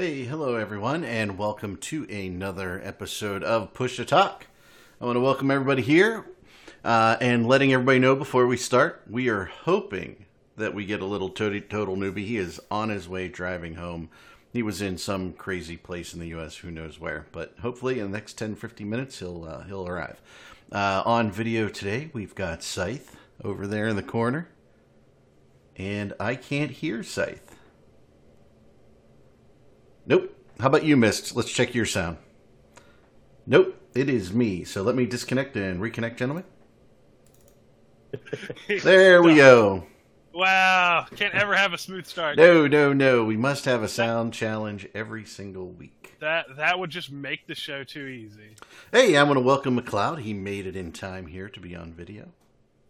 Hey, hello everyone, and welcome to another episode of Push to Talk. I want to welcome everybody here uh, and letting everybody know before we start, we are hoping that we get a little total, total newbie. He is on his way driving home. He was in some crazy place in the U.S., who knows where, but hopefully in the next 10 15 minutes he'll, uh, he'll arrive. Uh, on video today, we've got Scythe over there in the corner, and I can't hear Scythe. Nope. How about you, Mist? Let's check your sound. Nope, it is me. So let me disconnect and reconnect, gentlemen. There we go. Wow, can't ever have a smooth start. No, no, no. We must have a sound challenge every single week. That that would just make the show too easy. Hey, I want to welcome McLeod. He made it in time here to be on video.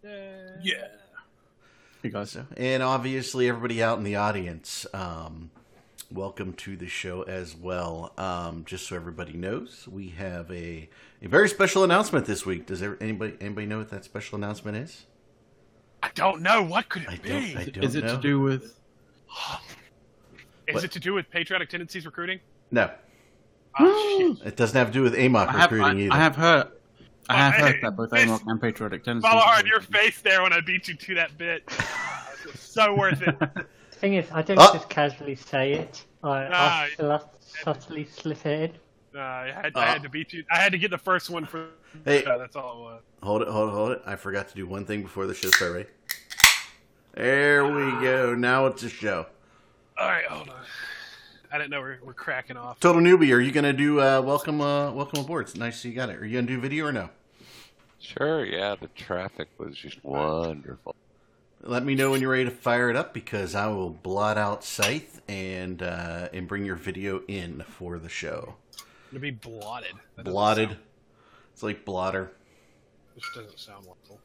Yeah. Hey guys. So, and obviously, everybody out in the audience, um, welcome to the show as well. Um, just so everybody knows, we have a, a very special announcement this week. Does there, anybody anybody know what that special announcement is? I don't know what could it I be. don't. I don't Is it know. to do with? Is What? it to do with patriotic tendencies recruiting? No, Oh, it doesn't have to do with AMOC I have, recruiting I, either. I have heard. I have Hey, heard that both this- AMOC and patriotic tendencies. Follow hard your face there when I beat you to that bit. So worth it. thing is, I don't Oh. just casually say it. I, Ah, I still have to subtly slip it in. Uh, I, had, I had to beat you. I had to get the first one for. Hey. Uh, that's all it was. Hold it, hold it, hold it. I forgot to do one thing before the show started. There we go. Now it's a show. All right, hold on. I didn't know we're, we're cracking off. Total newbie, are you gonna do uh, welcome uh, welcome aboard? It's nice you got it. Are you gonna do video or no? Sure, yeah, the traffic was just wonderful. Let me know when you're ready to fire it up because I will blot out Scythe and uh, and bring your video in for the show. To be blotted. That Blotted. sound- It's like blotter. This doesn't sound wonderful.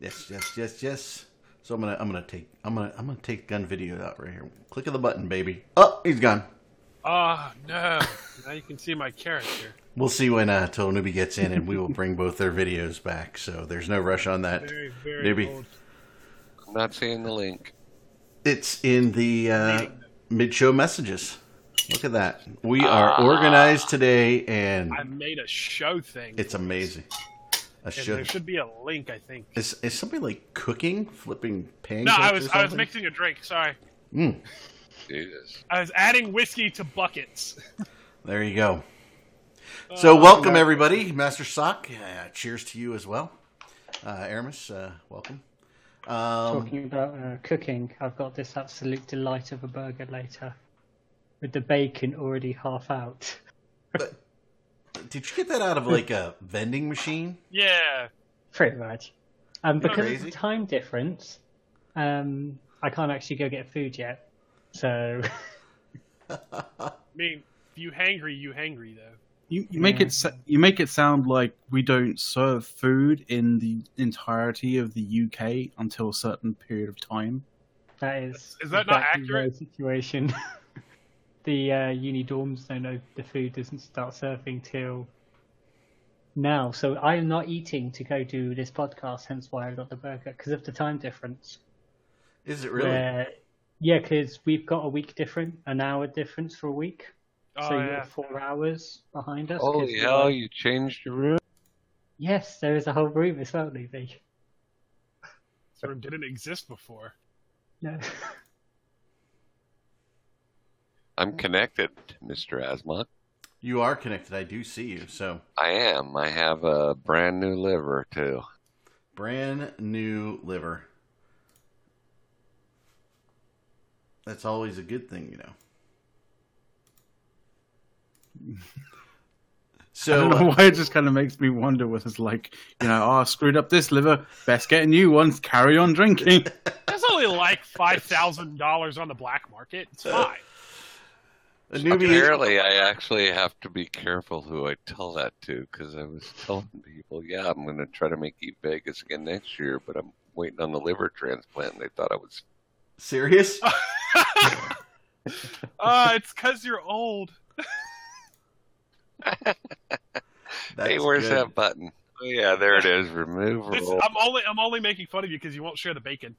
Yes, yes, yes, yes. So I'm gonna I'm gonna take I'm gonna I'm gonna take gun video out right here. Click of the button, baby. Oh, he's gone. Oh no! now you can see my character. We'll see when uh, Total Newbie gets in, and we will bring both their videos back. So there's no rush on that. Very, very Newbie. old. I'm not seeing the link. It's in the uh, mid-show messages. Look at that. We are organized today, and I made a show thing. it's amazing. A And show. there should be a link, I think. Is, is somebody like cooking, flipping pancakes? No, I or was I was something? mixing a drink. Sorry, Mm, Jesus. I was adding whiskey to buckets. there you go. So Oh, welcome everybody, Master Sock. Uh, cheers to you as well, uh, Aramis. Uh, welcome. Um, Talking about uh, cooking, I've got this absolute delight of a burger later, with the bacon already half out. did you get that out of like a vending machine? Yeah, Pretty much. Um, because of the time difference, um, I can't actually go get food yet. So I mean, if you hangry, you hangry though. You, you make it you make it sound like we don't serve food in the entirety of the UK until a certain period of time. that is Is that not accurate? the situation. the uh, uni dorms don't know the food doesn't start serving till now. So I'm not eating to go do this podcast. Hence why I got the burger because of the time difference. Is it really? Where, yeah, because we've got a week different, an hour difference for a week. Oh so yeah. you're four hours behind us. Holy we're hell, like- you changed your room? Yes, there is a whole room as well, Levy. This room didn't exist before. No. I'm connected, Mr. Asmok. You are connected. I do see you. So I am. I have a brand new liver, too. brand new liver. That's always a good thing, you know. I So don't know why it just kind of makes me wonder. Was it's like you know, oh, I screwed up this liver. Best get a new one. Carry on drinking. That's only like five thousand dollars on the black market. It's fine. a newbie. Apparently, I actually have to be careful who I tell that to because I was telling people, yeah, I'm going to try to make Eve Vegas again next year, but I'm waiting on the liver transplant. And they thought I was. Serious? Uh, it's because you're old. hey, where's good. that button? Oh, yeah, there it is. Remove This, roll. I'm only I'm only making fun of you because you won't share the bacon.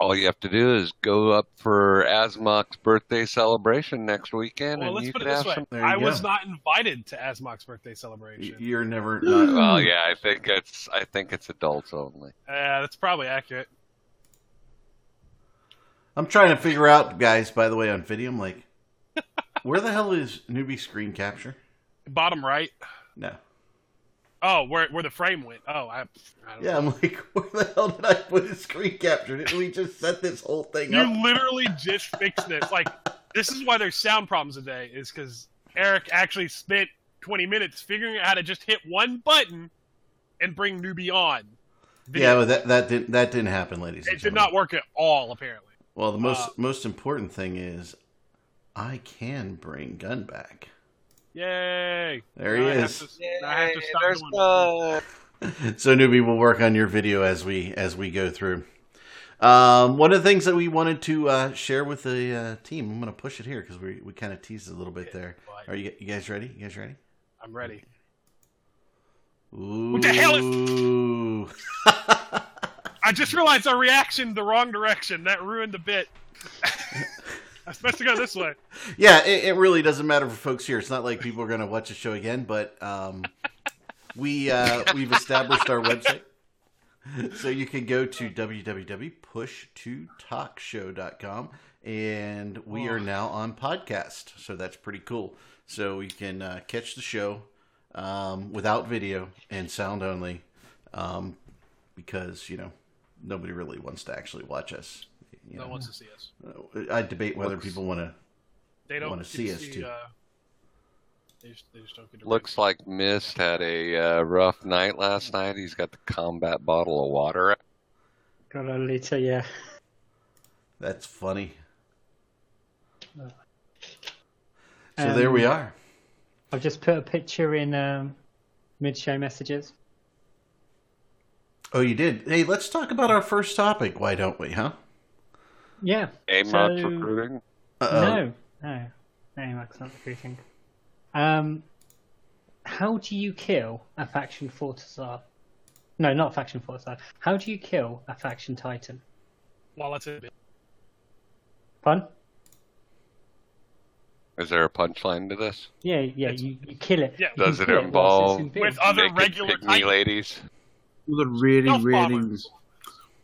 All you have to do is go up for Asmok's birthday celebration next weekend, Well, and let's you put it can this have way: some. There you I was not invited to Asmok's birthday celebration. You're never not. Well, yeah, I think it's I think it's adults only. Uh, that's probably accurate. I'm trying to figure out, guys. By the way, on video, I'm like, where the hell is newbie screen capture? Bottom right. No. Oh, where where the frame went. Oh, I. I don't Yeah, know. I'm like, where the hell did I put his screen capture? Didn't we just set this whole thing You up? You literally just fixed this. Like, this is why there's sound problems today. Is because Eric actually spent 20 minutes figuring out how to just hit one button and bring newbie on. Yeah, but that that didn't that didn't happen, ladies. and it did not work at all. Apparently. Well, the most Uh, most important thing is, I can bring gun back. Yay! There Now he I have is. to- now I have to stop there's doing one. So newbie will work on your video as we as we go through. Um, one of the things that we wanted to uh, share with the uh, team, I'm going to push it here because we we kind of teased it a little bit there. Are you you guys ready? You guys ready? I'm ready. Ooh. What the hell is- I just realized our reaction the wrong direction. That ruined the bit. I'm supposed to go this way. yeah, it, it really doesn't matter for folks here. It's not like people are going to watch the show again, but um, we uh, we've established our website. So you can go to www.push2talkshow.com and we are now on podcast. So that's pretty cool. So you can uh, catch the show um, without video and sound only um, because, you know, nobody really wants to actually watch us. You No know, one wants to see us. I debate whether Looks- people want to They don't wanna see to us, too. Uh, they, just, they just don't get to Looks like Mist had a uh, rough night last night. He's got the combat bottle of water. Got a liter, yeah. That's funny. So Um, there we are. I've just put a picture in um, mid-show messages. Oh, you did. Hey, let's talk about our first topic. Why don't we, huh? Yeah. Amok So- recruiting. Uh-oh. No, no, no, Max not recruiting. Um, how do you kill a faction Fortizar? No, not faction Fortizar. How do you kill a faction Titan? Well, that's it. Fun? Is there a punchline to this? Yeah, yeah. You, you kill it. Yeah. Does it involve it's. With other regular pygmy ladies. The a really, Stealth really, bombers.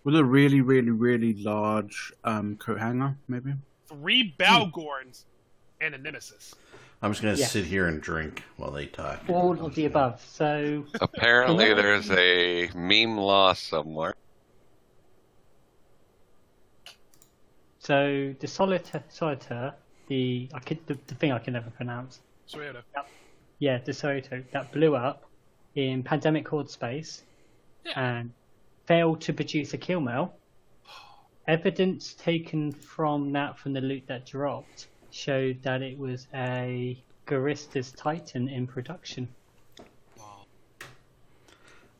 With a really, really, really large um, coat hanger, maybe. Three Bhaalgorns and a Nemesis. I'm just going to Yeah. sit here and drink while they talk. All of the above. So Apparently, there's a meme lost somewhere. So the solitaire, solitaire the I could, the, the thing I can never pronounce. Toyota. Yeah, the Sotiyo that blew up in Pandemic Horde space yeah. and failed to produce a kill mail. Evidence taken from that from the loot that dropped showed that it was a Guristas Titan in production.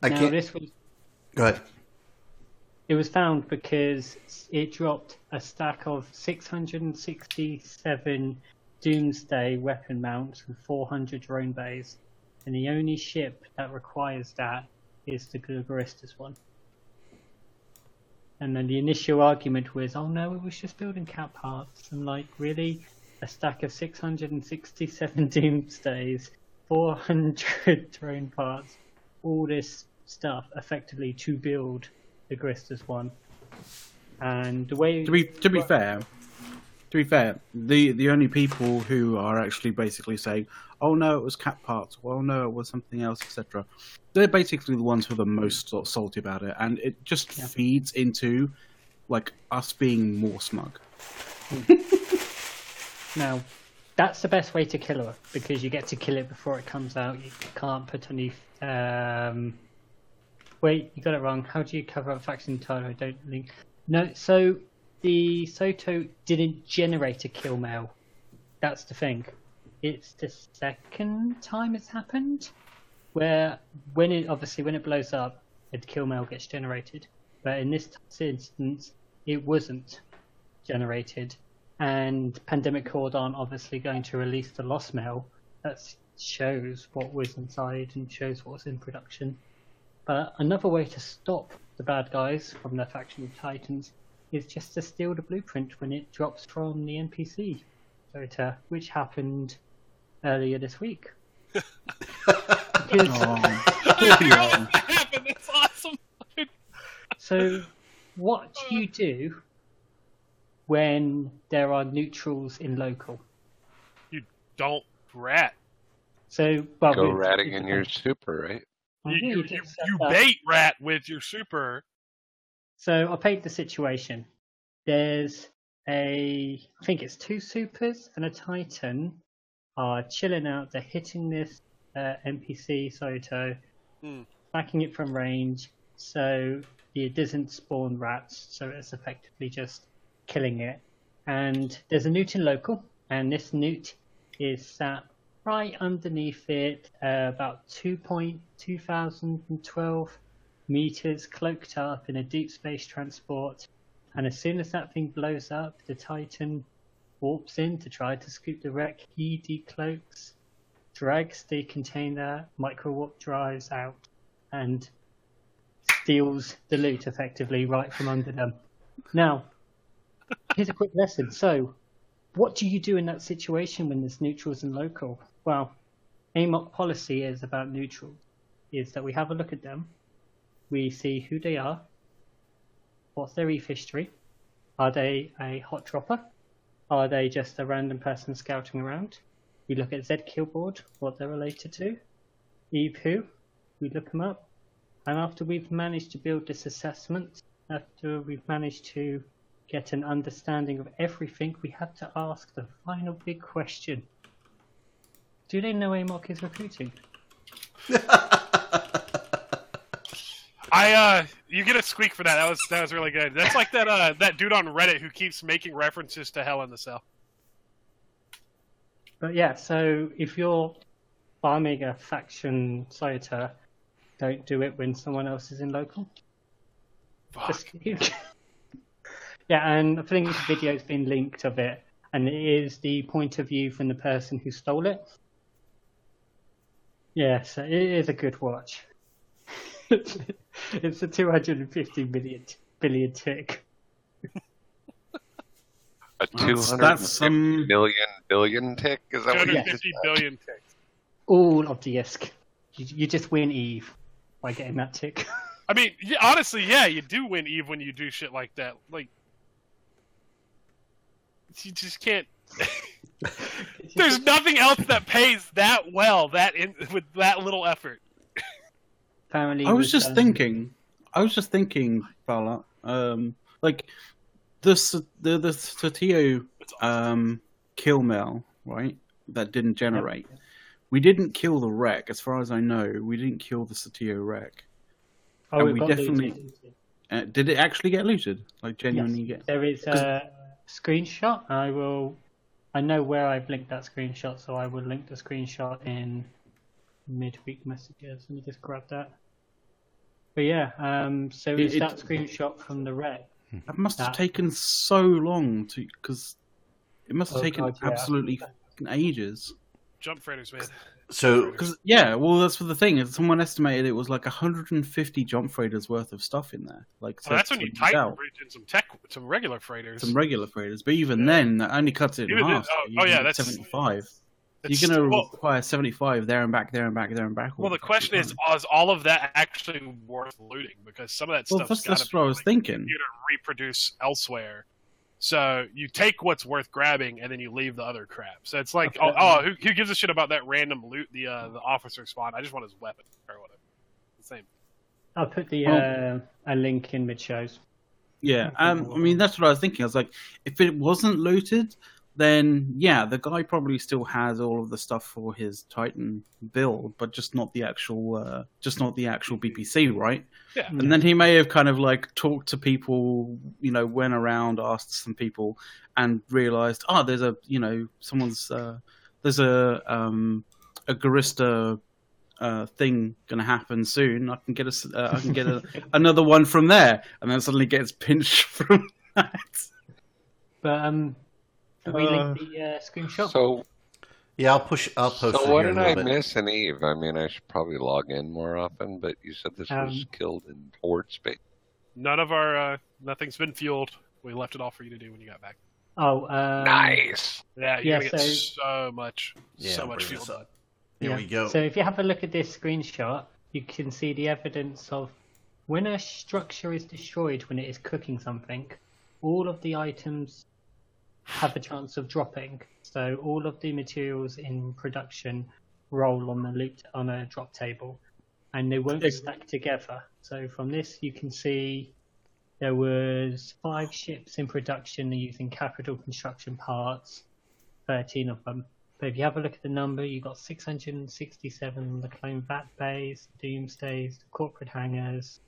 I now can't. this was Go ahead. It was found because it dropped a stack of 667 Doomsday weapon mounts and 400 drone bays, and the only ship that requires that is the Guristas one. And then the initial argument was, oh no, it was just building cat parts. I'm like, really? A stack of 667 Doomsdays, 400 drone parts, all this stuff effectively to build the Guristas one. And the way To be to be fair, to be fair, the the only people who are actually basically saying, "Oh no, it was cat parts," "Oh no, it was something else," etc. They're basically the ones who are the most sort of salty about it, and it just Yeah. feeds into like us being more smug. now that's the best way to kill her because you get to kill it before it comes out. You can't put any. Um... Wait, you got it wrong. How do you cover up faction title? I don't think. No, so the Sotiyo didn't generate a kill mail. That's the thing. It's the second time it's happened where when it obviously when it blows up, a kill mail gets generated. But in this instance, it wasn't generated, and Pandemic Horde aren't obviously going to release the lost mail that shows what was inside and shows what was in production. But another way to stop the bad guys from their faction of Titans is just to steal the blueprint when it drops from the NPC voter, which happened earlier this week. Because- Oh, that happened. That's awesome. So, what do you do when there are neutrals in local? You don't rat. So, well, Go ratting in your super, right? You, you, you, you bait rat with your super. So I'll paint the situation. There's a, I think it's two supers and a titan are chilling out. They're hitting this uh, NPC Sotiyo, Hmm. backing it from range, so it doesn't spawn rats. So it's effectively just killing it. And there's a neut in local, and this neut is sat right underneath it, uh, about 2.2012 meters cloaked up in a deep space transport. And as soon as that thing blows up, the Titan warps in to try to scoop the wreck. He decloaks, drags the container, micro warp drives out, and steals the loot effectively right from under them. Now, here's a quick lesson. So, what do you do in that situation when there's neutrals and local? Well, AMOC policy is about neutrals, is that we have a look at them, we see who they are, what's their ETH history, are they a hot dropper, are they just a random person scouting around? We look at zKillboard, what they're related to, EveWho, we look them up, and after we've managed to build this assessment, after we've managed to get an understanding of everything, we have to ask the final big question. Do they know AMOC is recruiting? I uh, you get a squeak for that. That was that was really good. That's like that uh that dude on Reddit who keeps making references to Hell in the Cell. But yeah, so if you're farming a faction Sotiyo, don't do it when someone else is in local. Fuck. Yeah, and I think this video's been linked of it, and it is the point of view from the person who stole it. Yeah, so it is a good watch. It's a 250 million billion tick. A two That's- hundred that's, um, million billion tick? Is that what you 250 billion ticks. All of the ISK. You, you just win Eve by getting that tick. I mean, yeah, honestly, yeah, you do win Eve when you do shit like that. Like, you just can't. There's nothing else that pays that well that in, with that little effort. I was with, just um, thinking. I was just thinking, Fala. Um, like the the the Sotiyo um kill mail, right? That didn't generate. We didn't kill the wreck, as far as I know. We didn't kill the Sotiyo wreck. Oh, and we definitely- looted. Uh, did it actually get looted? Like genuinely Yes. get? There is a screenshot. I will. I know where I've linked that screenshot, so I will link the screenshot in midweek messages. Let me just grab that. But yeah, um, so It- it's it- that screenshot from the wreck. That must have taken so long to because it must have Oh, taken God, yeah. absolutely ages. Jump freighters, man. So Because yeah, well, that's for the thing. is Someone estimated it was like 150 jump freighters worth of stuff in there. Like Well, that's when you use tighten out. in some tech, some regular freighters. some regular freighters, but even Yeah. then, that only cuts it in Even then- half. oh- so oh, yeah, that's- 75. It's You're going to well, require 75 there and back, there and back, there and back. well, the question is, is all of that actually worth looting? Because some of that well, stuff's that's, got that's to what I was thinking. you to reproduce elsewhere. So you take what's worth grabbing, and then you leave the other crap. So it's like, oh, Okay. oh who, who gives a shit about that random loot the uh, the officer spawn? I just want his weapon or whatever. The same. I'll put the Well- uh, a link in mid shows. Yeah, um, I mean that's what I was thinking. I was like, if it wasn't looted, then yeah, the guy probably still has all of the stuff for his Titan build, but just not the actual, uh, just not the actual BPC, right? Yeah. And then he may have kind of like talked to people, you know, went around, asked some people, and realized, oh, there's a, you know, someone's, uh, there's a, um, a Gurista uh, thing going to happen soon. I can get a, uh, I can get a, another one from there, and then suddenly gets pinched from that. But um, can we Uh, link the uh, screenshot? So, yeah, I'll push. I'll post it so what in did a I little bit. miss in Eve? I mean, I should probably log in more often, but you said this was Um, killed in Horde space. None of our uh, nothing's been fueled. We left it all for you to do when you got back. Oh, um, nice. Yeah, you're Yeah, gonna get so- so much, Yeah, so much fuel done. Here yeah. we go. So if you have a look at this screenshot, you can see the evidence of when a structure is destroyed when it is cooking something, all of the items have a chance of dropping. So all of the materials in production roll on the loop on a drop table, and they won't stack together. So from this, you can see there was five ships in production using capital construction parts, thirteen of them. But if you have a look at the number, you've got 667 on the clone vat bays, doomsdays, the corporate hangars,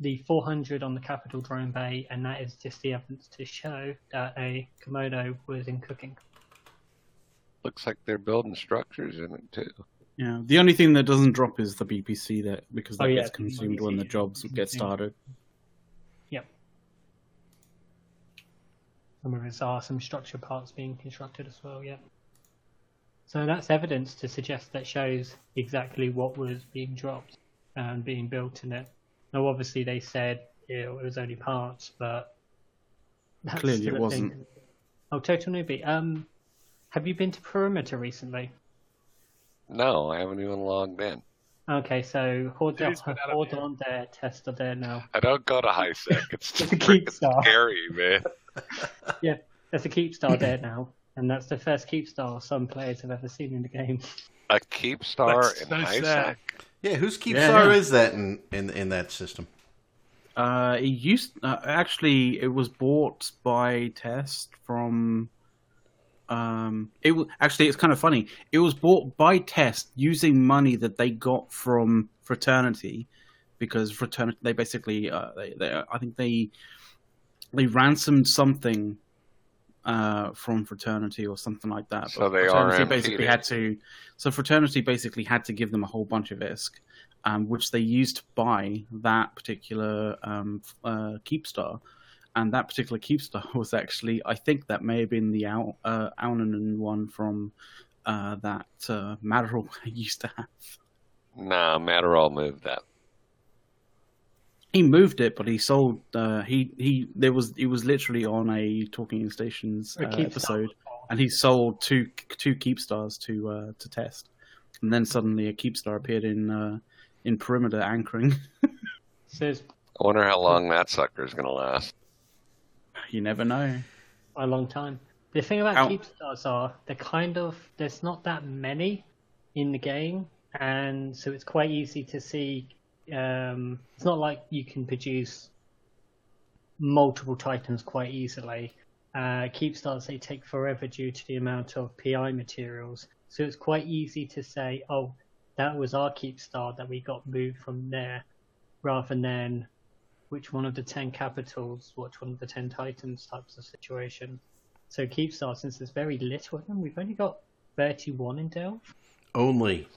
the 400 on the capital drone bay, and that is just the evidence to show that a Komodo was in cooking. Looks like they're building structures in it too. Yeah, the only thing that doesn't drop is the BPC that because that Oh, yeah, gets consumed when the BPC. jobs get started. Yep. Some of us are some structure parts being constructed as well, yeah. So that's evidence to suggest that shows exactly what was being dropped and being built in it. Now, obviously, they said you know, it was only parts, but that's Clearly still it a wasn't. thing. Oh, total newbie. Um, have you been to Perimeter recently? No, I haven't even logged in. Okay, so hold Dude's been out of Horde bed. on there, test are there now. I don't go to high sec. It's It's a freaking Keepstar. scary, man. Yeah, there's a keep star there now, and that's the first keep star some players have ever seen in the game. A keep star That's in so high sad. sec. Yeah, whose Keepstar Yeah, yeah. is that in, in in that system? Uh, it used uh, actually it was bought by Test from. Um, it was actually it's kind of funny. It was bought by Test using money that they got from Fraternity, because Fraternity they basically uh, they, they I think they they ransomed something uh, from Fraternity or something like that. So they Fraternity RMP'd basically had to. So Fraternity basically had to give them a whole bunch of ISK um, which they used to buy that particular um, uh, Keepstar. And that particular Keepstar was actually, I think that may have been the Al- uh, one from uh, that uh, Matterhorn I used to have. Nah, Matterall moved that. He moved it, but he sold. Uh, he he. There was. It was literally on a Talking Stations uh, episode, and he sold two two keep stars to uh, to test. And then suddenly a keep star appeared in uh, in perimeter anchoring. Says. I wonder how long that sucker's gonna last. you never know. a long time. The thing about Ow. keep stars are they're kind of there's not that many in the game, and so it's quite easy to see. Um, it's not like you can produce multiple titans quite easily. Uh, keep stars they take forever due to the amount of PI materials, so it's quite easy to say, oh, that was our keep star that we got moved from there, rather than which one of the ten capitals, which one of the ten titans types of situation. So Keepstar, since there's very little of them, we've only got 31 in Delve. Only,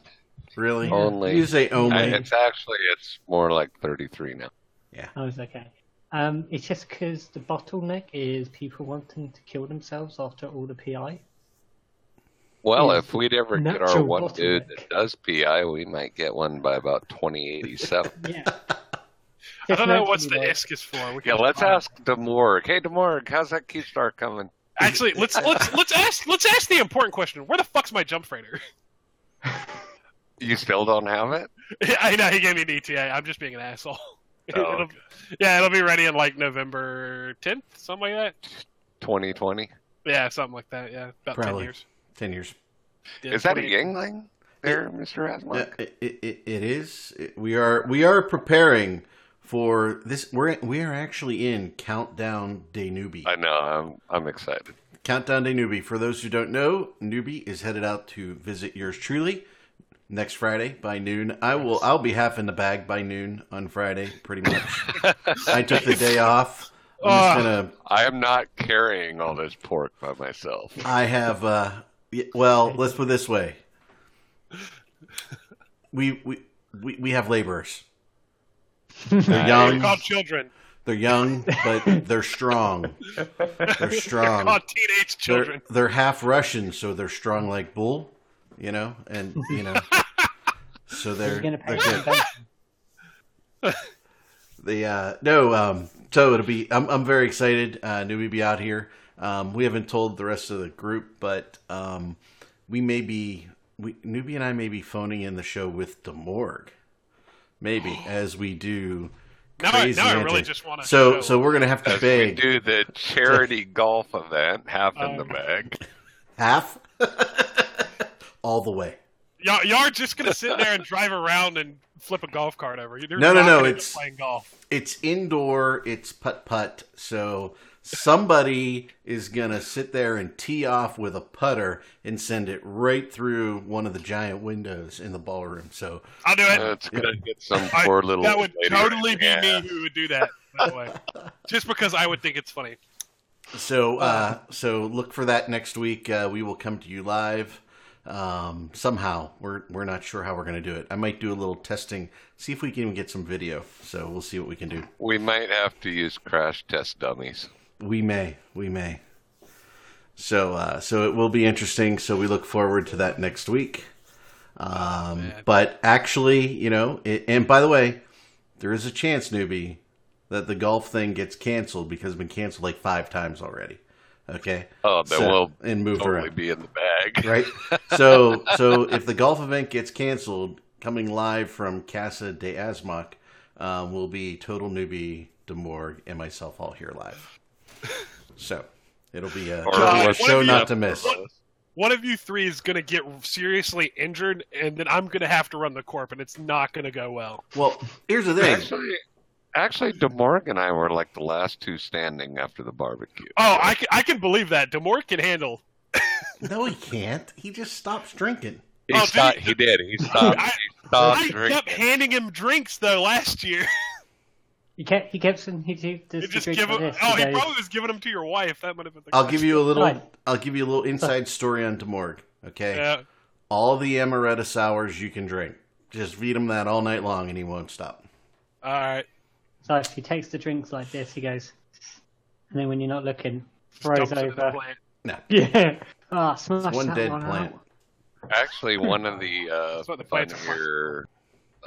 really? Only. You say only? I- it's actually it's more like 33 now. Yeah. Oh, it's okay. Um, it's just because the bottleneck is people wanting to kill themselves after all the PI. Well, Is if we'd ever get our natural one dude that does PI, we might get one by about 2087. Yeah. I don't know what's the naturally, ISK is for. We yeah, let's find- ask Demorg. Hey, Demorg, how's that Keepstar coming? Actually, let's let's let's ask let's ask the important question. Where the fuck's my jump freighter? You still don't have it? I know he gave me an ETA. I'm just being an asshole. Oh, It'll- okay. Yeah, it'll be ready in like November 10th, something like that. 2020. Yeah, something like that. Yeah, about ten years. Ten years. Yeah, Is that a 20 Yuengling there, Mr. Yeah, Asmark? it, it, it is. We are we are preparing for this. We're we are actually in Countdown Day Newbie. I know. I'm I'm excited. Countdown Day Newbie. For those who don't know, Newbie is headed out to visit yours truly next Friday by noon. I will. I'll be half in the bag by noon on Friday, pretty much. I took the day off. I'm just gonna. I am not carrying all this pork by myself. I have. uh Well, let's put it this way. We we we, we have laborers. They're They're young. called children. They're young, but they're strong. They're strong. They're strong. called teenage They're, children. they're half Russian, so they're strong like bull, you know, and you know, so they're, going to pay they're good. the uh, no. Um, so it'll be. I'm I'm very excited. Uh, Newbie be out here. Um, we haven't told the rest of the group, but um, we may be. We, Newbie and I may be phoning in the show with Demorg, maybe as we do. Now I- crazy now I really just wanna So show- so we're gonna have to As we beg do the charity golf event, half in the Um, bag. half, all the way. Y'all, y'all are just gonna sit there and drive around and flip a golf cart over. You're No, no, not no, gonna end up it's- playing golf. It's indoor. It's putt putt. So somebody is gonna sit there and tee off with a putter and send it right through one of the giant windows in the ballroom. So I'll do it. It's gonna get some I- poor little. that would lady totally be there. me who would do that. By the way, just because I would think it's funny. so uh, so look for that next week. Uh, we will come to you live. Um, somehow we're we're not sure how we're gonna do it. I might do a little testing, see if we can even get some video. So we'll see what we can do. We might have to use crash test dummies. We may, we may. So, uh, so it will be interesting. So we look forward to that next week. Um, man. but actually, you know, it, and by the way, there is a chance, newbie, that the golf thing gets canceled because it's been canceled like five times already. Okay. Oh, then So- we'll and move totally around, be in the bag. right? So, so if the golf event gets canceled, coming live from Casa de Asmac um, will be Total Newbie, Demorg, and myself all here live. So it'll be a, Or it'll be a show if not you- to miss. One of you three is gonna get seriously injured, and then I'm gonna have to run the corp, and it's not gonna go well. Well, here's the thing. Actually, actually, DeMorg and I were like the last two standing after the barbecue. Oh, I can, I can believe that. Demore can handle. No, he can't. He just stops drinking. He, Oh, did stopped, he- he did. He stopped. I- he stopped I drinking. kept handing him drinks though last year. He kept he kept some he did You this just give him. Oh, he he probably was giving them to your wife. That might have been the. I'll give you a little. Right. I'll give you a little inside story on Demorg. Okay, Yeah. all the amaretto sours you can drink. Just feed him that all night long, and he won't stop. All right. So if he takes the drinks like this, he goes, and then when you're not looking, throws Dumps it in the over. plant. Yeah. Ah, smash one that dead one plant. out. Actually, one of the uh, the plants are for. funnier,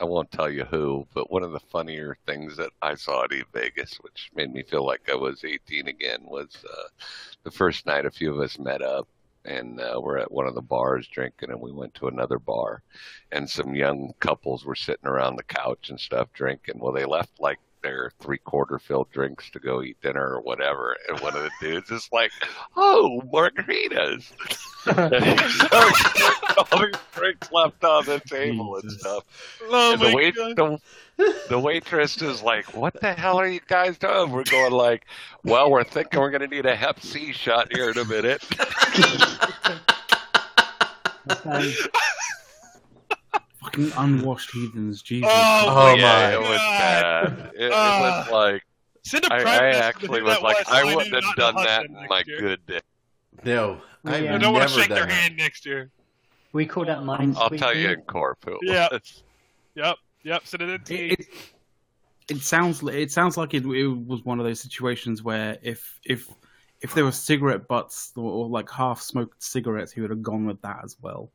I won't tell you who, but one of the funnier things that I saw at E Vegas, which made me feel like I was 18 again, was uh, the first night a few of us met up and uh, we're at one of the bars drinking, and we went to another bar, and some young couples were sitting around the couch and stuff drinking. Well, they left like their three quarter filled drinks to go eat dinner or whatever, and one of the dudes is like, "Oh, margaritas." all these drinks left on the table and stuff. Oh and the wait, the, the waitress is like, "What the hell are you guys doing?" We're going like, "Well, we're thinking we're going to need a Hep C shot here in a minute." Fucking unwashed heathens, Jesus. Oh, Oh, my my. it was God. bad. It, it Ah. was like Send a I, private I actually was like, I wouldn't have done that in my year. good day. No, I've Yeah. Don't want to shake done their that. hand next year. we call that mind I'll tell you squeezing. in corp who Yeah. Yep. Yep. Send it in to me. It, it, it sounds it sounds like it, it was one of those situations where if if if there were cigarette butts or, or like half smoked cigarettes, he would have gone with that as well.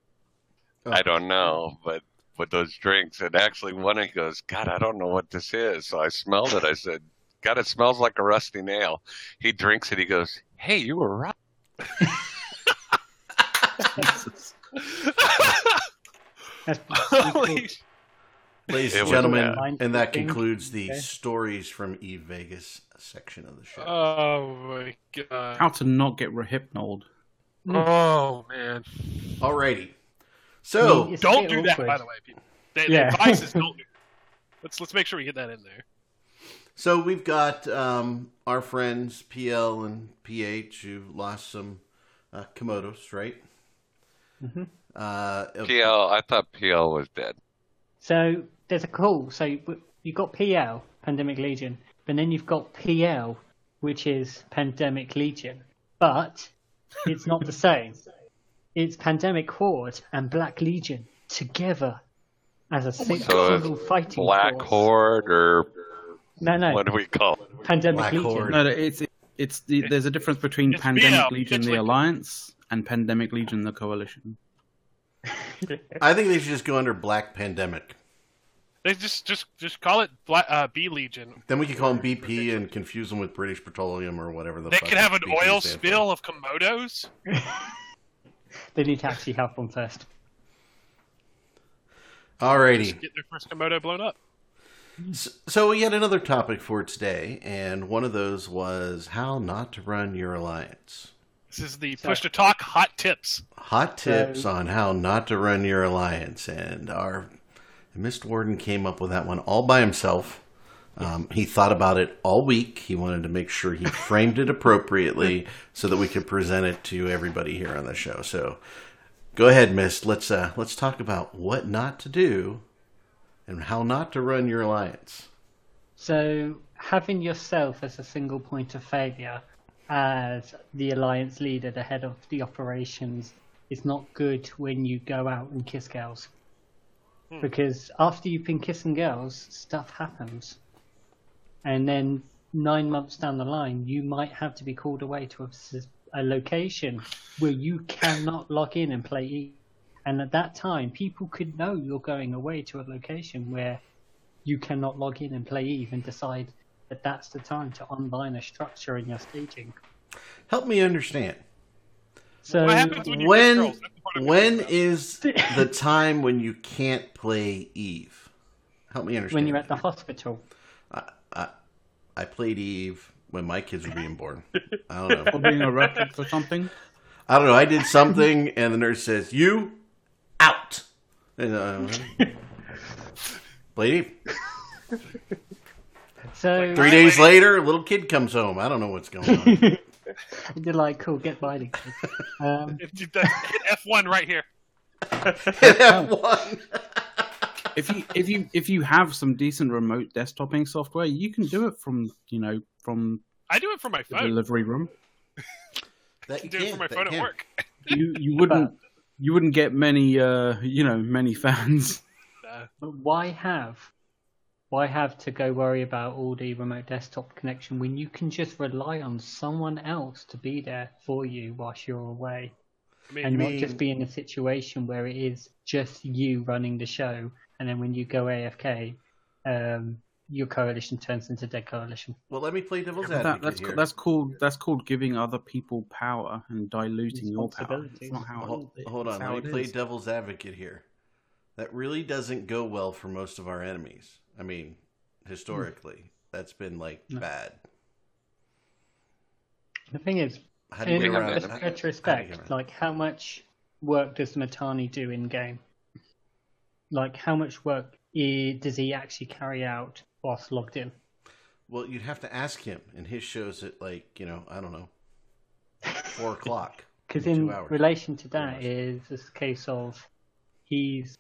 I don't know, but with those drinks, and actually one he goes, God, I don't know what this is. So I smelled it. I said, God, it smells like a rusty nail. He drinks it. He goes, Hey, you were right. Jesus. That's- we call- Holy Ladies and gentlemen, and that concludes the Okay. stories from Eve Vegas section of the show. oh my god. How to not get rehypnoled. Oh man. Alrighty. I So, mean, Don't do that, awkward. by the way, people. The, the Yeah. advice is don't do. Let's let's make sure we get that in there. so we've got um, our friends PL and PH who lost some uh, Komodos, right? Mhm. Uh, PL, I thought PL was dead. So there's a call. So you've got PL, Pandemic Legion, but then you've got PL, which is Pandemic Legion. But it's not the same. It's Pandemic Horde and Black Legion together as a si- So single fighting force. Black force. Horde, or No, no, what do we call it? Pandemic Black Legion. Horde. No, no, it's it's the, there's a difference between It's Pandemic Legion, the Alliance, and Pandemic Legion, the Coalition. I think they should just go under Black Pandemic. They just just just call it Bla- uh, B Legion. Then we could call them BP and confuse them with British Petroleum or whatever the They fuck could have an BP oil stands for. spill of Komodos. They need to actually have one first. Alrighty. Just get their first Komodo blown up. S- So we had another topic for today, and one of those was how not to run your alliance. This is the push to talk hot tips. Hot tips So- on how not to run your alliance, and our Mist Warden came up with that one all by himself. Um, he thought about it all week. He wanted to make sure he framed it appropriately so that we could present it to everybody here on the show. So, go ahead, Miss. Let's uh, let's talk about what not to do and how not to run your alliance. So having yourself as a single point of failure as the alliance leader, the head of the operations, is not good when you go out and kiss girls. Because after you've been kissing girls, stuff happens. And then nine months down the line, you might have to be called away to a location where you cannot log in and play E. And at that time, people could know you're going away to a location where you cannot log in and play Eve and decide that that's the time to unbind a structure in your staging. Help me understand. So What happens when you when kiss girls? That's the part I'm when curious is the time when you can't play Eve? Help me understand. when you're at the hospital, I played Eve when my kids were being born. I don't know. Or being arrested for something. I don't know. I did something, and the nurse says, "You out." And, uh, played Eve. so Three days later, a little kid comes home. I don't know what's going on. you're like, cool, get biting. Um, If you- that's- hit F1 right here. F1. If you if you if you have some decent remote desktoping software, you can do it from you know from I do it from my phone. delivery room. That I you do it for can't, my phone at can't. work. You you wouldn't you wouldn't get many uh you know many fans. But why have why have to go worry about all the remote desktop connection when you can just rely on someone else to be there for you whilst you're away? I mean, and not mean- just be in a situation where it is just you running the show, and then when you go AFK, um, your coalition turns into dead coalition. Well, let me play devil's That, advocate that's here. that's called that's called giving other people power and diluting your power. It's not how hold, it, hold it's on. how Let me play is. devil's advocate here. That really doesn't go well for most of our enemies. I mean, historically, that's been like No. bad. The thing is, How do you in get think around? How- how do you get retrospect, like how much work does Mittani do in game? Like how much work does he actually carry out whilst logged in? Well, you'd have to ask him, and his shows at like you know, I don't know, four o'clock. Because Two in relation to that is this case of he's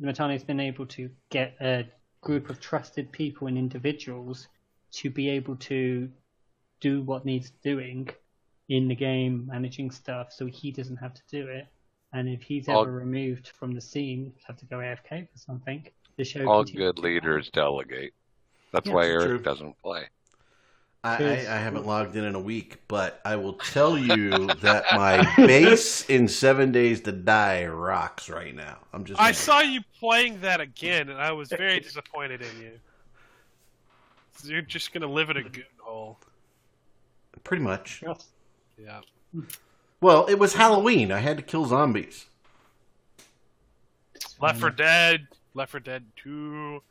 Mittani's been able to get a group of trusted people and individuals to be able to do what needs doing in the game, managing stuff, so he doesn't have to do it. And if he's All- ever removed from the scene, have to go AFK for something, the show. All good leaders delegate. That's Yeah, why it's Eric true. doesn't play. I, I, I haven't logged in in a week, but I will tell you that my base in Seven Days to Die rocks right now. I'm just. I saying. saw you playing that again, and I was very disappointed in you. You're just gonna live in a goon hole. pretty much. Yeah. Well, it was Halloween. I had to kill zombies. Left for Dead, Left for Dead Two.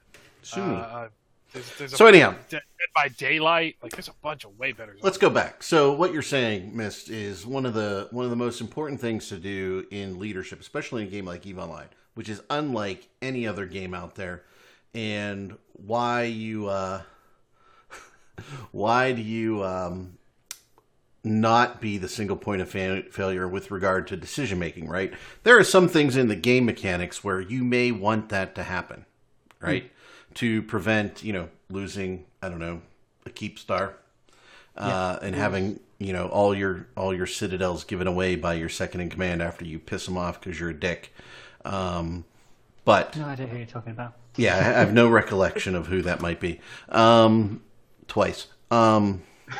Soon. Uh, there's, there's a so anyhow, Dead by Daylight. Like there's a bunch of way better. let's go back. So what you're saying, Mist, is one of the one of the most important things to do in leadership, especially in a game like Eve Online, which is unlike any other game out there, and why you uh, why do you um, not be the single point of fa- failure with regard to decision making? Right, there are some things in the game mechanics where you may want that to happen, right, to prevent you know losing I don't know a keep star uh, and having you know all your all your citadels given away by your second in command after you piss them off because you're a dick. Um, but No, I don't know who you're talking about. yeah, I have no recollection of who that might be. Um, twice. Um,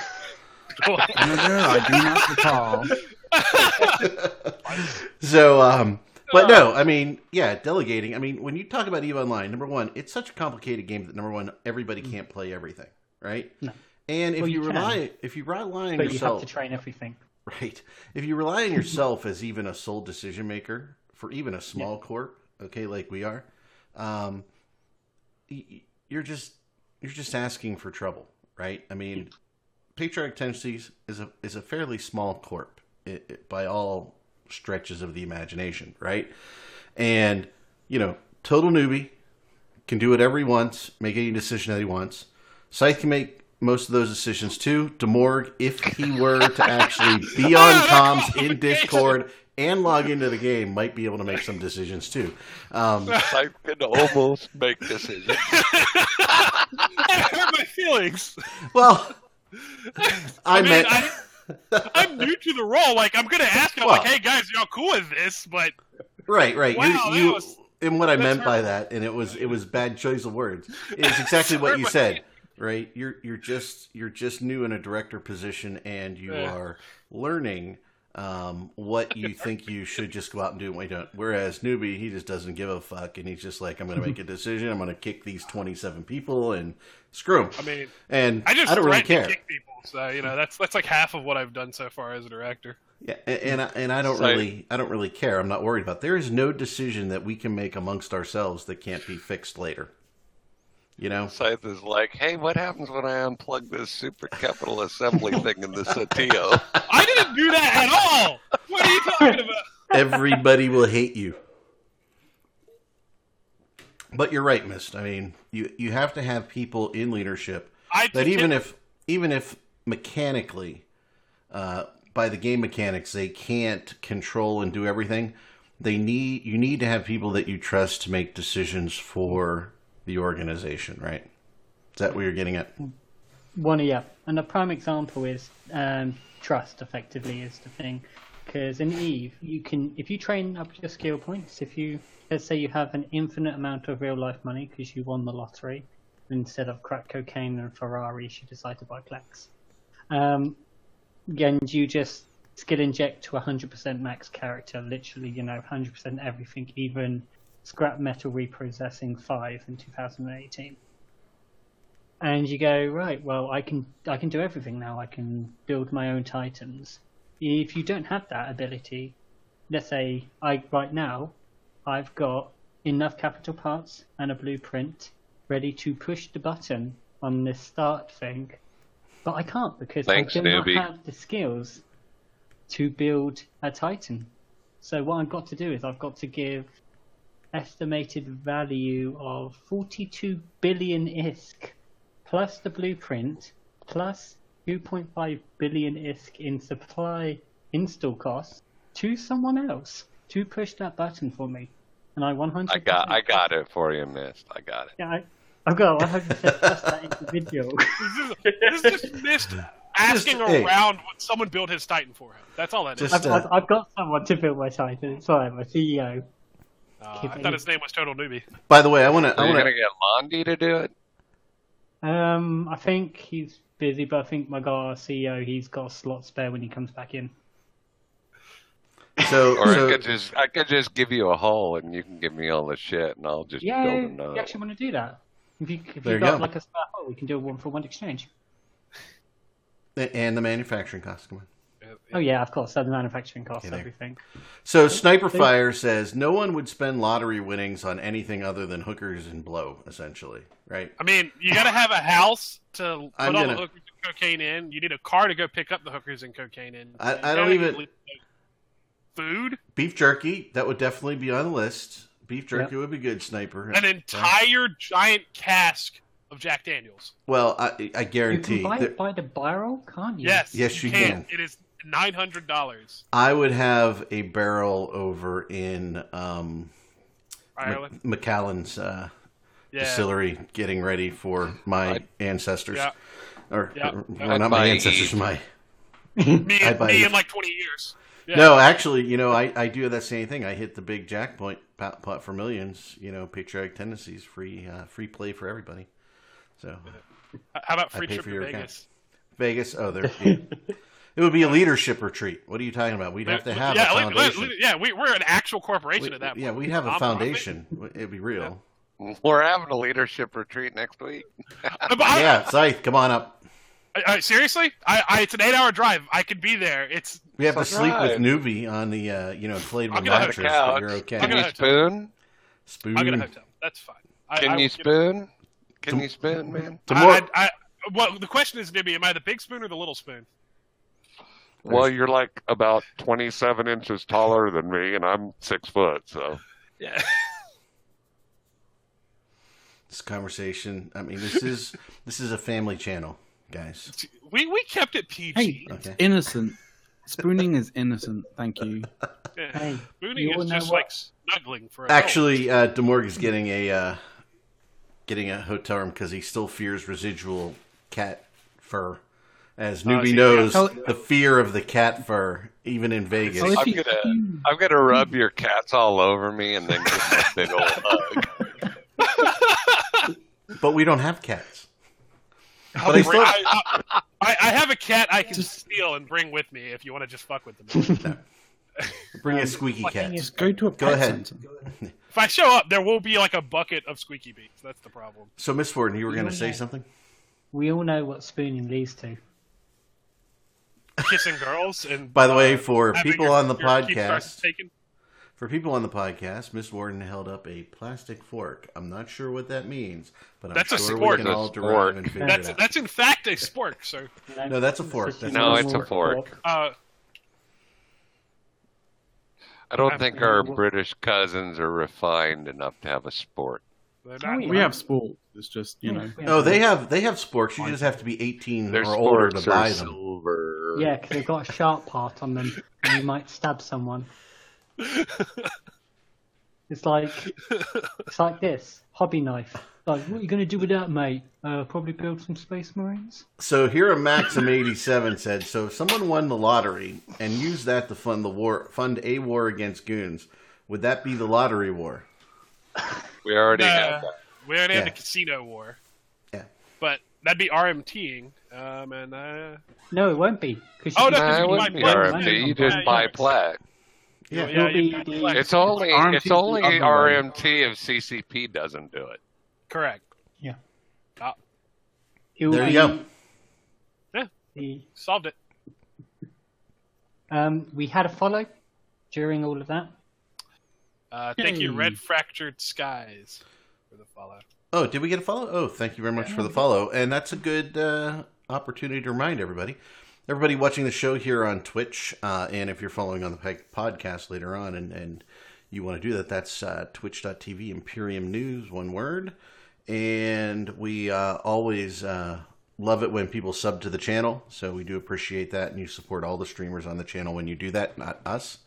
Canada, I do not recall. so um, But no, I mean, yeah, delegating. I mean, when you talk about Eve Online, number one, it's such a complicated game that number one, everybody can't play everything, right? No. And if Well, you, you rely, if you rely on But you have yourself, to train everything. right? If you rely on yourself as even a sole decision maker for even a small corp, okay, like we are, um, y- y- you're just you're just asking for trouble, right? I mean, Patriotic Tendencies is a is a fairly small corp it, it- by all stretches of the imagination, right? And you know, total newbie can do whatever he wants, make any decision that he wants. Scythe can make most of those decisions too. Demorg, if he were to actually be on comms in Discord and log into the game, might be able to make some decisions too. Um, I can almost make decisions. I hurt my feelings. well, I, mean, meant. I, I'm new to the role. Like, I'm gonna ask him, Well- like, "Hey guys, y'all cool with this?" But Right, right. Wow, you, you, was- and what I meant by that, and it was it was bad choice of words. It's exactly what you said. Right, you're you're just you're just new in a director position, and you Yeah. are learning um, what you think you should just go out and do and what you don't. Whereas newbie, he just doesn't give a fuck, and he's just like, I'm going to make a decision. I'm going to kick these 27 people and screw them. I mean, And I just I don't really care. kick people. So you know, that's that's like half of what I've done so far as a director. Yeah, and and I, and I don't So- really, I don't really care. I'm not worried about. There is no decision that we can make amongst ourselves that can't be fixed later. You know, Scythe is like, hey, what happens when I unplug this super capital assembly thing in the Sotiyo? I didn't do that at all. What are you talking about? everybody will hate you. But you're right, Mist. I mean, you you have to have people in leadership I that took even it- if even if mechanically, uh, by the game mechanics, they can't control and do everything. They need you need to have people that you trust to make decisions for the organization, right? Is that what you're getting at? One, yeah. And a prime example is um, trust. Effectively, is the thing. Because in Eve, you can if you train up your skill points. If you let's say you have an infinite amount of real life money because you won the lottery, instead of crack cocaine and Ferraris, you decide to buy Plex. Um, and you just skill inject to 100% max character, literally, you know, 100% everything, even scrap metal reprocessing 5 in 2018 and you go right well i can i can do everything now. I can build my own titans. If you don't have that ability let's say i right now i've got enough capital parts and a blueprint ready to push the button on this start thing but i can't because Thanks, i do not have the skills to build a titan. So what i've got to do is i've got to give estimated value of 42 billion ISK plus the blueprint plus 2.5 billion ISK in supply install costs to someone else to push that button for me. And I 100 I got, I got it for you, Mist. I got it. Yeah, I, I've got 100% trust that individual. This is, this is missed asking Just- hey. around when someone built his Titan for him. That's all that is. Just- I've, I've, uh, I've got someone to build my Titan. It's fine, my CEO. Uh, I thought in. his name was Total Newbie. By the way, I want to. Are I you want gonna get Londi to do it? Um, I think he's busy, but I think my guy, our CEO, he's got a slot spare when he comes back in. So, Or I could just, I could just give you a hole and you can give me all the shit and I'll just Yeah, build you actually want to do that? If you if There you you got go. like a spare hole, we can do a one for one exchange. and the manufacturing cost. Come on. Oh yeah, of course. So the manufacturing costs, Okay, there. everything. So Sniper Fire says no one would spend lottery winnings on anything other than hookers and blow, essentially, right? I mean, you got to have a house to put I'm all gonna- the hookers and cocaine in. You need a car to go pick up the hookers and cocaine in. I- I don't even- food. Beef jerky that would definitely be on the list. Beef jerky would be good, Sniper. An entire giant cask of Jack Daniels. Well, I, I guarantee. You guarantee. can buy that by the barrel, can't you? Yes, Yes, you can. can. It is nine hundred dollars. I would have a barrel over in um, Ireland. Mc- McAllen's uh, Yeah. distillery, getting ready for my I'd- ancestors, Yeah. or, Yeah. or- Yeah. well, not my ancestors, Eve. my Me, I'd me it. in like twenty years. Yeah. No, actually, you know, I, I do that same thing. I hit the big jackpot pot, pot for millions. You know, patriotic tendencies, free uh, free play for everybody. So How about free trip for to your Vegas? Vegas, oh, there. yeah. It would be a leadership retreat. What are you talking about? We'd have to have yeah, a let- let- foundation. yeah, we, we're an actual corporation We- at that point. yeah, we'd have a I'm- I'm- foundation. It'd be real. We're having a leadership retreat next week. I- Yeah, Scythe, come on up. I- I- seriously, I, I, it's an eight-hour drive. I could be there. It's We have to That's sleep with right. Newbie on the uh, you know inflatable I'm gonna have mattress, a but you're okay. I'm Can gonna you have to- spoon? Spoon. I'll get a hotel. That's fine. I, Can I, you spoon? Can Tom- you spoon, man? Tomorrow- I, I, I, well, the question is, Nibby, am I the big spoon or the little spoon? Well, you're like about 27 inches taller than me, and I'm six foot. So Yeah. this conversation. I mean, this is this is a family channel, guys. We we kept it PG. Hey, Okay. innocent. Spooning is innocent. Thank you. Yeah. Hey, Spooning you is just what- like snuggling for adults. Actually, uh, Demorg is getting a uh, getting a hotel room because he still fears residual cat fur. As Oh, newbie see, knows, yeah. the fear of the cat fur, even in Vegas. I'm you- gonna- I'm gonna hmm. rub your cats all over me and then give them a big old hug. but we don't have cats. I'll but I still- I, I, I I have a cat I can steal and bring with me if you want to just fuck with them. Bring a um, squeaky cat. is- just go to a Go ahead. center. if I show up, there will be like a bucket of squeaky beats. That's the problem. So, Miss Ford, you were going to say something? we all know what spooning leads to. Kissing girls and. By the way, uh, for people your- on the your keep starts podcast. For people on the podcast, Miss Warden held up a plastic fork. I'm not sure what that means, but I'm That's a sure we can It's all derive spork. and figure That's it out. that's in fact a spork, sir. No, that's a fork. It's That's No, not it's a fork. Uh, I don't I'm- think our British cousins are refined enough to have a sport. they're not- yeah. We have sport. It's just you know. Yeah, Oh, they have they have sporks. You just have to be 18 Their or older to sports buy are them. silver. Yeah, because they've got a sharp part on them. and you might stab someone. It's like it's like this hobby knife. Like, what are you going to do with that, mate? Uh, probably build some space marines. So here, a Maxim87 said, so if someone won the lottery and used that to fund the war, fund a war against goons, would that be the lottery war? We already Uh, have that. We already had Yeah. the casino war. Yeah. But that'd be RMTing. Um, and uh, No, it won't be. Cause Oh, you no, can Nah, because it you wouldn't be Plex. RMT. You just Yeah, buy yeah. Plex. Yeah. yeah, It'll be got the- flex. It's only RMT it's only. RMT if CCP doesn't do it. correct. it will There be you go. Yeah. The- Solved it. um, we had a follow during all of that. Uh, thank you, Red Fractured Skies, for the follow. Oh, did we get a follow? Oh, thank you very much for the follow. And that's a good uh, opportunity to remind everybody. Everybody watching the show here on Twitch, uh, and if you're following on the podcast later on and, and you want to do that, that's uh, twitch.tv Imperium News, one word. And we uh, always uh, love it when people sub to the channel. So we do appreciate that. And you support all the streamers on the channel when you do that, not us.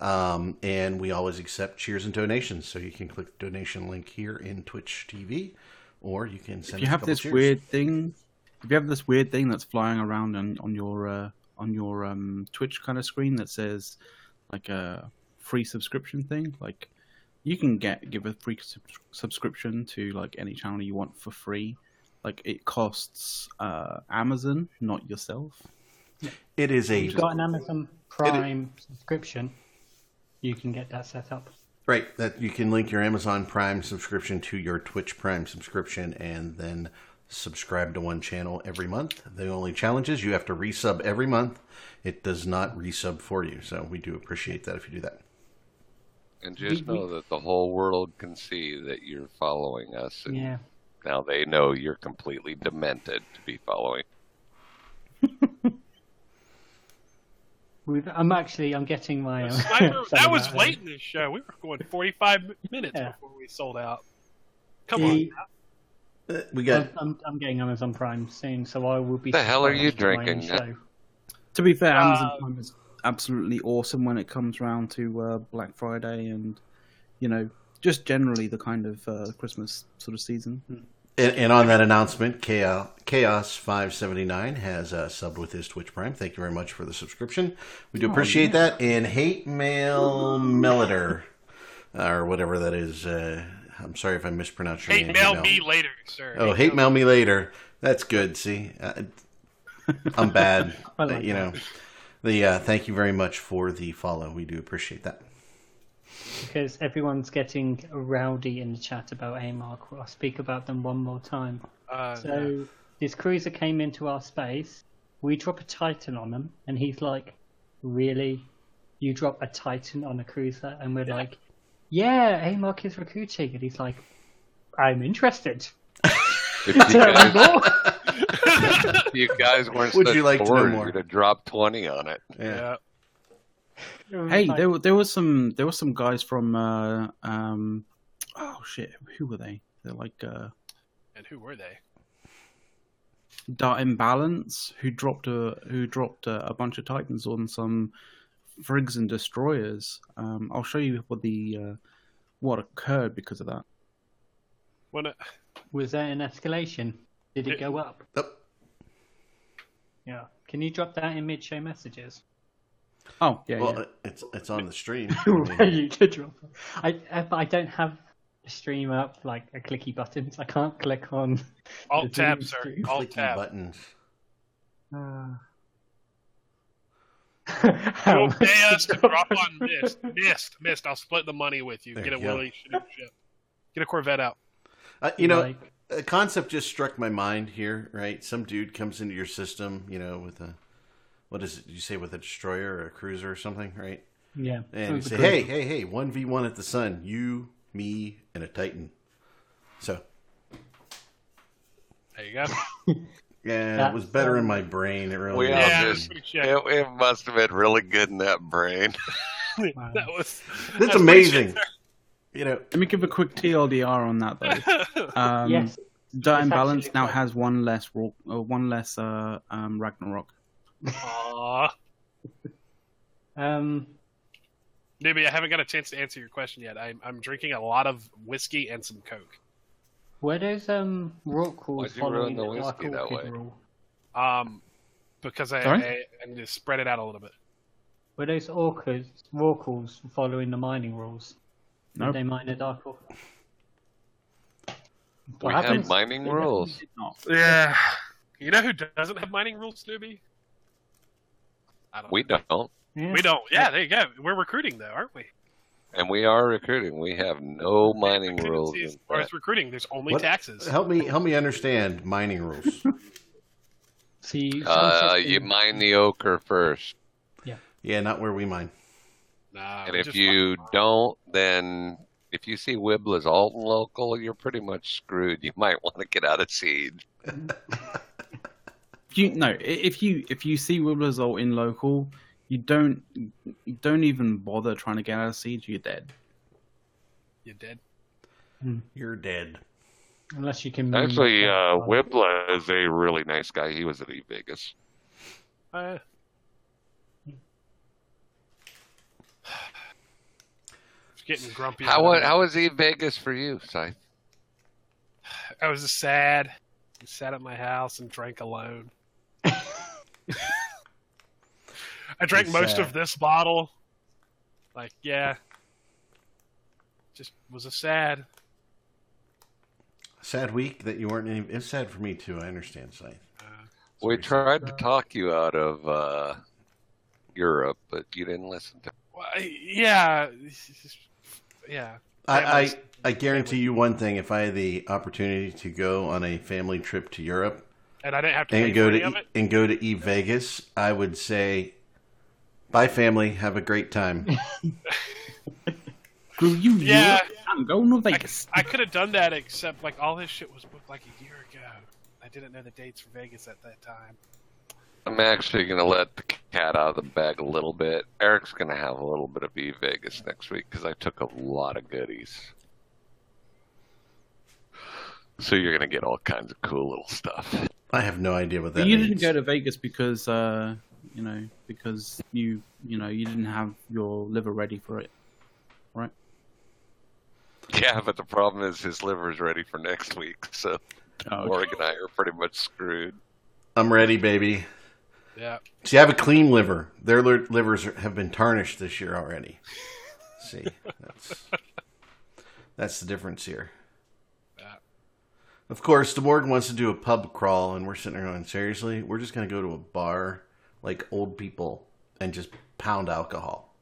Um, and we always accept cheers and donations. So you can click the donation link here in Twitch TV, or you can send If you us have this cheers. weird thing, if you have this weird thing that's flying around on, on your uh, on your um, Twitch kind of screen that says like a free subscription thing, like you can get give a free sub- subscription to like any channel you want for free. Like it costs uh, Amazon, not yourself. It is If a you've got an Amazon Prime subscription, you can get that set up. right that you can link your Amazon Prime subscription to your Twitch Prime subscription, and then subscribe to one channel every month. The only challenge is you have to resub every month. It does not resub for you, so we do appreciate that if you do that. And just We- we- know that the whole world can see that you're following us. And Yeah. now they know you're completely demented to be following. We've, I'm actually I'm getting my. Um, Sniper, that was out late in the show. We were going 45 minutes Yeah. before we sold out. Come The- on. Uh, We got I'm, I'm, I'm getting Amazon Prime soon, so I will be. The hell are you subscribed to drinking? show. To be fair, Amazon Uh, Prime is absolutely awesome when it comes around to uh, Black Friday and you know just generally the kind of uh, Christmas sort of season. And, and on that announcement, Chaos, Chaos 579 has uh, subbed with his Twitch Prime. Thank you very much for the subscription. We do Oh, appreciate that. And Hate Mail Meliter, or whatever that is. I'm sorry if I mispronounced your Hate name. mail me later, sir. Oh, hate mail me later. That's good. See, uh, I'm bad. I like you know. The uh, thank you very much for the follow. We do appreciate that. Because everyone's getting rowdy in the chat about AMARC. I'll speak about them one more time. Uh, So this cruiser came into our space. We drop a Titan on him, and he's like, "Really? You drop a Titan on a cruiser?" And we're like, "Yeah, AMARC is recruiting." And he's like, "I'm interested." If you guys, more. if you guys weren't Would such you like to know bored, more? you'd have dropped twenty on it. Yeah. yeah. Hey, there were there was some there were some guys from uh, um oh shit who were they? They're like uh, And who were they? Dart Imbalance who dropped a who dropped a, a bunch of Titans on some frigs and destroyers. Um, I'll show you what the uh, what occurred because of that. When it, was there an escalation? Did it It- go up? Oh, Yeah. Can you drop that in mid-show messages? Oh yeah, well, yeah. it's it's on the stream. You to drop it. I uh, but I don't have the stream up like a clicky buttons. I can't click on. alt the tab, Zoom sir. Alt Clicky tab. buttons. Uh... You'll pay us to drop on mist. Mist. Mist. I'll split the money with you. There Get a you go. Willie. Get a Corvette out. Uh, you know, Like, a concept just struck my mind here. Right, some dude comes into your system, you know, with a what is it? You say with a destroyer or a cruiser or something, right? yeah. And you say, hey, hey, hey, one v one at the sun. You, me, and a Titan. So There you go. yeah, it was better in my brain. It really We was. all Yeah, just it, it must have been really good in that brain. Wow. that was. That's pretty amazing. You know, Let me give a quick TLDR on that though. Um, yes. Dart It's Imbalance now quite- has one less ro- uh, one less uh, um, Ragnarok. Aw. Um. Maybe I haven't got a chance to answer your question yet. I'm, I'm drinking a lot of whiskey and some Coke. Were those um Rorquals Why'd you ruin following the the, Dark whiskey that way? rule? Um, because I, Sorry? I, I need to spread it out a little bit. Were those orchids oracles following the mining rules? Did Nope. they mine the Dark Ochre? We What have happens? mining They rules. definitely did not. Yeah. You know who doesn't have mining rules, Snoopy? I don't We know. don't, Yeah. We don't. Yeah, there you go. We're recruiting though, aren't we? And we are recruiting. We have no mining rules. As in far as recruiting, there's only What? taxes. help me help me understand mining rules. See, you, Uh, some you system- mine the ochre first, yeah, Yeah, not where we mine. Nah, and we if just you fucking- don't, then if you see Wibla's Alton local, you're pretty much screwed. You might want to get out of seed. You no, i- if you if you see Wibla's ult in local, you don't you don't even bother trying to get out of siege. You're dead. you did. You're dead. unless you can. Actually, move uh, that- Wibla is a really nice guy. He was at E Vegas. Uh, getting grumpy. How was, it. how was E Vegas for you, Scythe? I was sad. I sat at my house and drank alone. I drank It's most sad. of this bottle. Like, yeah. Just was a sad. Sad week that you weren't any. It's sad for me too. I understand, Scythe. Uh, We tried to talk you out of uh, Europe, but you didn't listen to. well, yeah. Yeah. I, I I guarantee you one thing: if I had the opportunity to go on a family trip to Europe And I didn't have to and go to of E- it. and go to E Vegas, I would say, "Bye, family. Have a great time." Screw you, Yeah. Europe. I'm going to Vegas. I could have done that, except like all this shit was booked like a year ago. I didn't know the dates for Vegas at that time. I'm actually going to let the cat out of the bag a little bit. Eric's going to have a little bit of E Vegas next week because I took a lot of goodies. So you're going to get all kinds of cool little stuff. I have no idea what that you means. didn't go to Vegas because uh, you know because you you know you didn't have your liver ready for it. Right? Yeah, but the problem is his liver is ready for next week, so Oh, okay. Morgan and I are pretty much screwed. I'm ready, baby. Yeah. See, I have a clean liver. Their li- livers are, have been tarnished this year already. See, that's that's the difference here. Yeah. Of course, the Morgan wants to do a pub crawl, and we're sitting there going, seriously? We're just going to go to a bar like old people and just pound alcohol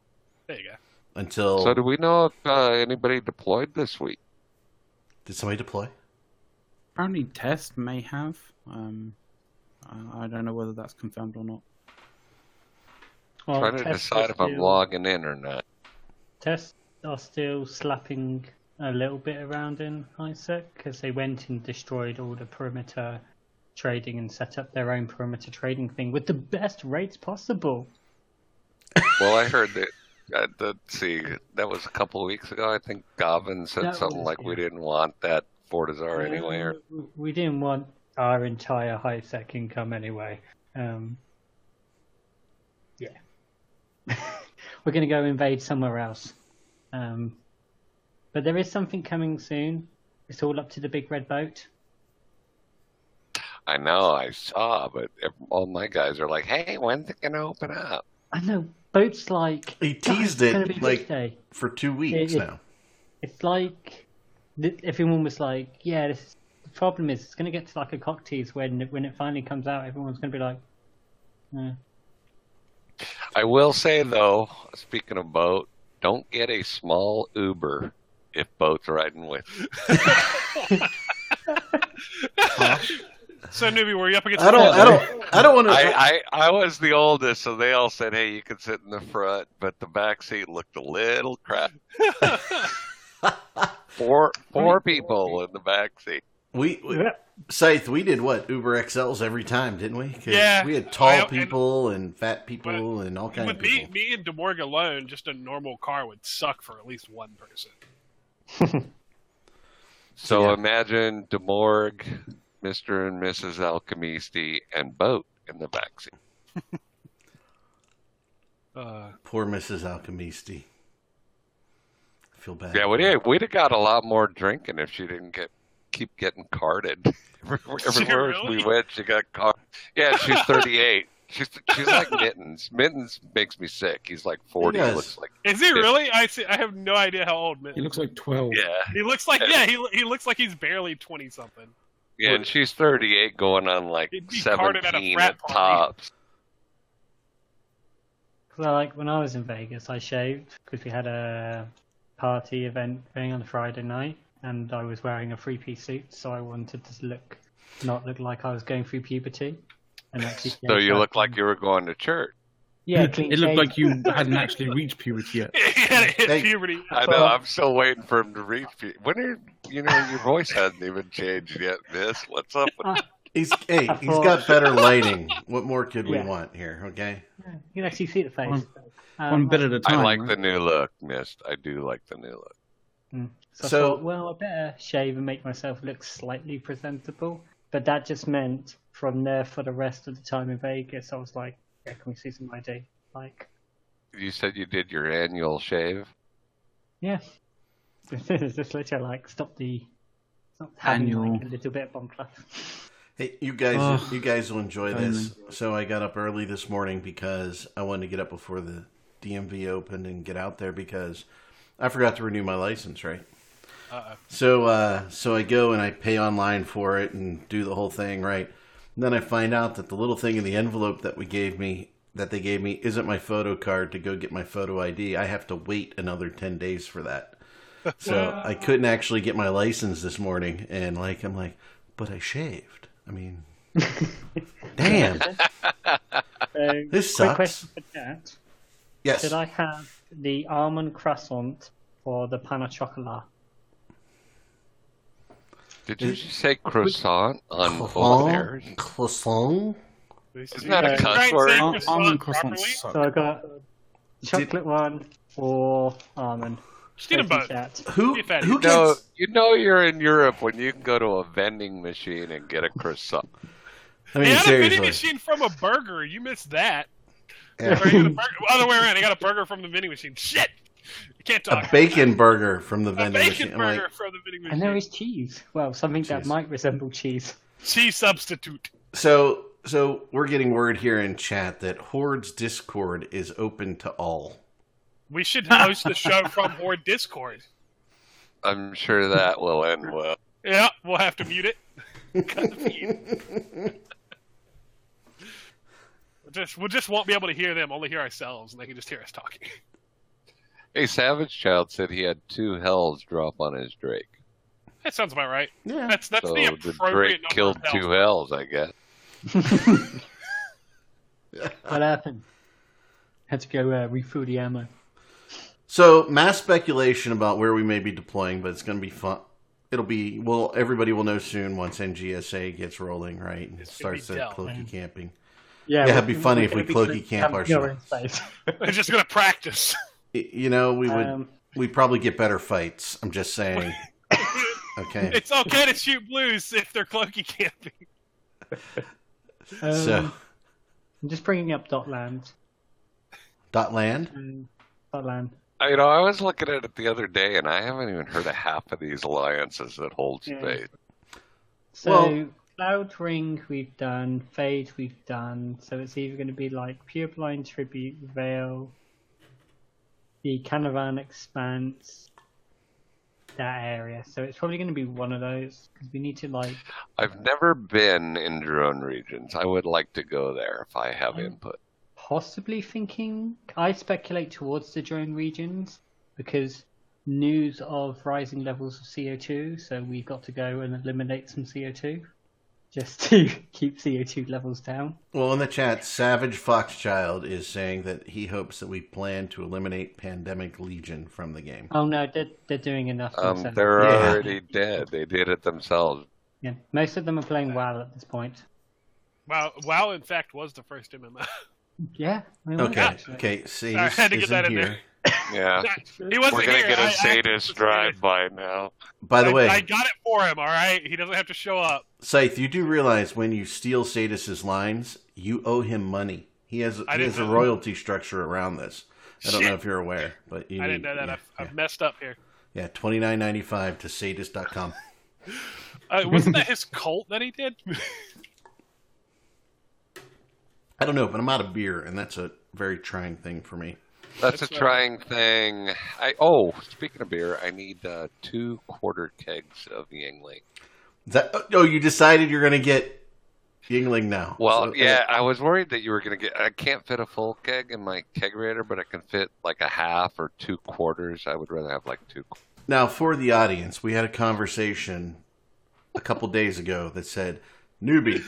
There you go. until. So do we know if uh, anybody deployed this week? did somebody deploy? Apparently, Test may have. Um, I, I don't know whether that's confirmed or not. Well, Trying to decide are if I'm still- logging in or not. Tests are still slapping a little bit around in ISEC because they went and destroyed all the perimeter trading and set up their own perimeter trading thing with the best rates possible. Well, I heard that. Uh, let's see, that was a couple of weeks ago. I think Gavin said That something was- like we didn't want that Fortizar anyway. Or, Uh, we didn't want our entire high sec income anyway. Um, yeah. We're going to go invade somewhere else. Um, but there is something coming soon. It's all up to the big red boat. I know, I saw, but all my guys are like, "Hey, when's it gonna open up?" I know boats like He "God, teased it like this day. for two weeks it- now. It's like everyone was like, "Yeah, this, the problem is it's going to get to like a cock tease when when it finally comes out. Everyone's going to be like, eh. I will say though, speaking of boat, don't get a small Uber if boat's riding with. you. So newbie, were you up against? I don't. the I don't. I don't want to. I, I I was the oldest, so they all said, "Hey, you can sit in the front," but the back seat looked a little crap. Four four people in the back seat. we, we Yeah. Scythe, we did what Uber XLs every time, didn't we? 'Cause Yeah. we had tall Well, and- people and, fat people and all kinds With of me, people. me and Demorg alone, just a normal car would suck for at least one person. So Yeah. imagine Demorg, Mister and Mrs. Alchemisti, and boat in the back seat. Uh, Poor Mrs. Alchemisti. I feel bad. Yeah, we'd we'd have got a lot more drinking if she didn't get keep getting carded. Everywhere really? we went, she got caught. Yeah, she's 38. She's she's like Mittens. Mittens makes me sick. He's like 40. He looks like is he really? I see. I have no idea how old. Mitt- He looks like 12. yeah, He looks like yeah. He he looks like he's barely twenty something. Yeah. And she's 38, going on like He'd be carded at 17 at tops. Cause I, like when I was in Vegas, I shaved because we had a party event thing on a Friday night, and I was wearing a three-piece suit, so I wanted to look not look like I was going through puberty. And actually, So you look like you were going to church. Yeah, it, it looked shaved. like you hadn't actually reached puberty yet. he had hit puberty. I know. I'm still waiting for him to reach. pu- When are you know your voice hasn't even changed yet, Miss? What's up? With He's hey, I he's thought- got better lighting. What more could we want here? Okay. You can actually see the face. One- Um, One bit at a time. I like right? the new look, Mist. I do like the new look. So, So- I thought, well, I better shave and make myself look slightly presentable. But that just meant from there for the rest of the time in Vegas, I was like, yeah, can we see some ID? Like, You said you did your annual shave. yeah. It's just literally like, stop the. Stop having Annual. like a little bit of bomb class. Hey, you guys, Ugh. you guys will enjoy this. So I got up early this morning because I wanted to get up before the DMV opened and get out there because I forgot to renew my license. Right. Uh-oh. So, uh, so I go and I pay online for it and do the whole thing. Right. And then I find out that the little thing in the envelope that we gave me, that they gave me, isn't my photo card to go get my photo ID. I have to wait another ten days for that. So I couldn't actually get my license this morning, and like I'm like, but I shaved. I mean, damn. So, This quick sucks. question for chat. Yes. Should I have the almond croissant or the pan au chocolat? Did you just say croissant on both Croissant? airs? Croissant? Isn't that a cuss Try word? say Al- croissant almond properly. croissants suck. So I got chocolate one or almond. Just eat them Question both. Who? Be. Who You know, you know you're in Europe when you can go to a vending machine and get a croissant. I He mean, had a vending machine from a burger. You missed that. Yeah. Or you got a burger, other way around. He got a burger from the vending machine. Shit! You can't A bacon burger from the A vending bacon machine. I'm burger like, from the vending machine. And there is cheese. Well, something that might resemble cheese. cheese substitute. so, so we're getting word here in chat that Horde's Discord is open to all. We should host the show from Horde Discord. I'm sure that will end well. Yeah, we'll have to mute it. Cut the feed. Just we just won't be able to hear them, only hear ourselves, and they can just hear us talking. Hey, Savage Child said he had two Hels drop on his Drake. That sounds about right. Yeah. That's that's so the the Drake number killed of Hels. two Hels, I guess. What happened? Had to go uh, refill the ammo. So mass speculation about where we may be deploying, but it's going to be fun. It'll be well. Everybody will know soon once NGSA gets rolling, right? And It's gonna be starts that Dell. cloaky camping. Yeah, Yeah, it'd be funny if we gonna cloaky camp camping over ourselves. space. They're just gonna practice. Y- You know, we would Um, we probably get better fights. I'm just saying. Okay. it's okay to shoot blues if they're cloaky camping. um, So I'm just bringing up DOTLAN. dot land. Um, DOTLAN. I- You know, I was looking at it the other day, and I haven't even heard of half of these alliances that hold Yeah. space. So Well- Cloud Ring we've done, Fade we've done. So it's either going to be like Pureblind Tribute, Vale, the Kalevala Expanse, that area. So it's probably going to be one of those because we need to like. I've never been in drone regions. I would like to go there if I have Um, input. possibly thinking I speculate towards the drone regions because news of rising levels of CO2, so we've got to go and eliminate some CO2 just to keep CO2 levels down. Well, in the chat, Savage Foxchild is saying that he hopes that we plan to eliminate Pandemic Legion from the game. Oh no, they're, they're doing enough. Um, they're Yeah. already dead. They did it themselves. Yeah, most of them are playing WoW at this point. Wow, WoW in fact was the first MMO. Yeah. I mean, Okay, actually. okay. See, I had to get that in in here. there. Yeah. he wasn't We're gonna here. get a I- I- sadist drive-by now. By the I, way, I got it for him. All right, he doesn't have to show up. Scythe, you do realize when you steal Sadis's lines, you owe him money. He has I he has a know that. royalty structure around this. I don't know if you're aware, but you I didn't know that. Yeah, I've, yeah. I've messed up here. yeah twenty nine ninety five to sadist.com. Uh, wasn't that his cult that he did? I don't know, but I'm out of beer, and that's a very trying thing for me. That's, That's a right. trying thing. I oh, speaking of beer, I need uh, two quarter kegs of Yuengling. Is that oh, you decided you're going to get Yuengling now? Well, So, yeah, I was worried that you were gonna get. I can't fit a full keg in my kegerator, but I can fit like a half or two quarters. I would rather have like two. Now, for the audience, we had a conversation a couple days ago that said, "Newbie,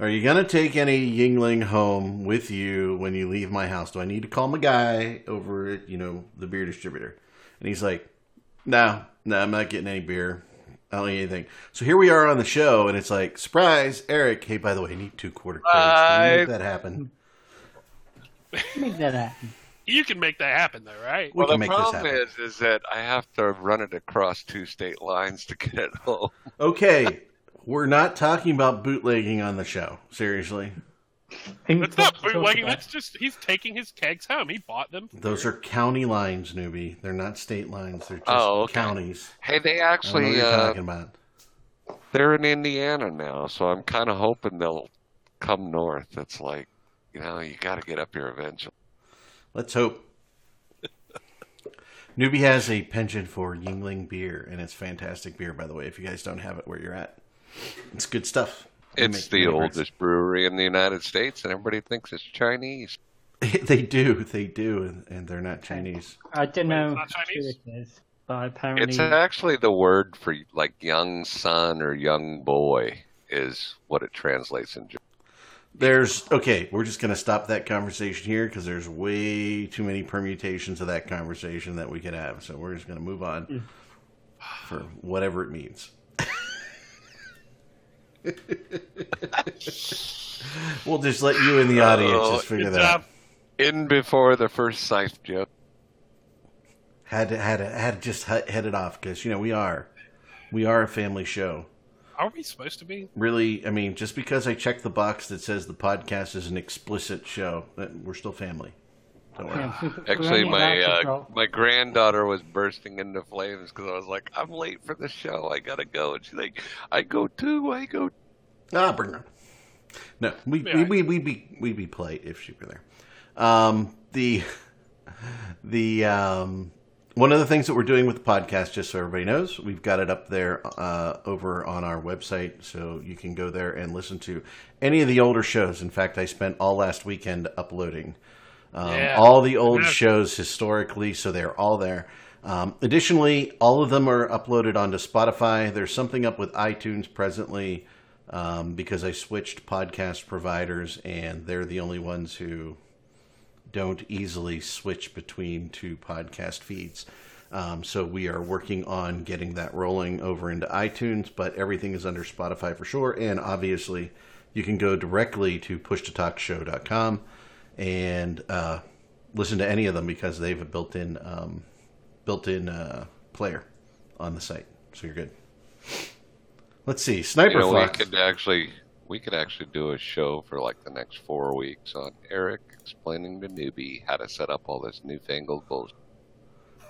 are you gonna take any Yuengling home with you when you leave my house? Do I need to call my guy over at you know the beer distributor?" And he's like, "No, no, I'm not getting any beer. I don't need anything." So here we are on the show, and it's like, surprise, Eric. Hey, by the way, I need two quarter kegs. Can you make that happen? Make that happen. you can make that happen, though, right? We well, can the make this problem happen. is, is that I have to run it across two state lines to get it home. Okay, we're not talking about bootlegging on the show. Seriously. That's not bootlegging. That's just he's taking his kegs home. He bought them. Those are county lines, newbie. They're not state lines. They're just Oh, okay. counties. Hey, they I don't know what actually you're uh, talking about. they're in Indiana now, so I'm kind of hoping they'll come north. It's like, you know, you got to get up here eventually. Let's hope. Newbie has a penchant for Yuengling beer, and it's fantastic beer, by the way. If you guys don't have it where you're at, it's good stuff. It's make the favorites. oldest brewery in the United States, and everybody thinks it's Chinese. they do, they do, and, and they're not Chinese. I don't know it's not how true Chinese? it is, but apparently It's actually the word for like young son or young boy is what it translates into. There's okay. We're just gonna stop that conversation here because there's way too many permutations of that conversation that we could have. So we're just gonna move on hmm. for whatever it means. we'll just let you in the audience Oh, just figure that out. In before the first scythe joke. Had to had to had to just he- head it off because you know we are we are a family show. Are we supposed to be? Really, I mean, just because I checked the box that says the podcast is an explicit show, we're still family. Don't worry. Yeah, we- we're Actually, my uh, my granddaughter was bursting into flames because I was like, "I'm late for the show. I gotta go." And she's like, "I go too. I go." Ah, bring her. No, we Yeah. we we we'd be we'd be polite if she were there. Um, the the um, one of the things that we're doing with the podcast, just so everybody knows, we've got it up there uh, over on our website, so you can go there and listen to any of the older shows. In fact, I spent all last weekend uploading um, Yeah. all the old shows historically, so they're all there. Um, additionally, all of them are uploaded onto Spotify. There's something up with iTunes presently um, because I switched podcast providers, and they're the only ones who don't easily switch between two podcast feeds. Um, so we are working on getting that rolling over into iTunes, but everything is under Spotify for sure. And obviously, you can go directly to pushtotalkshow.com and uh, listen to any of them because they have a built-in um, built-in uh, player on the site, so you're good. Let's see, Sniper You know, we could actually we could actually do a show for like the next four weeks on Eric explaining to newbie how to set up all this newfangled bullshit.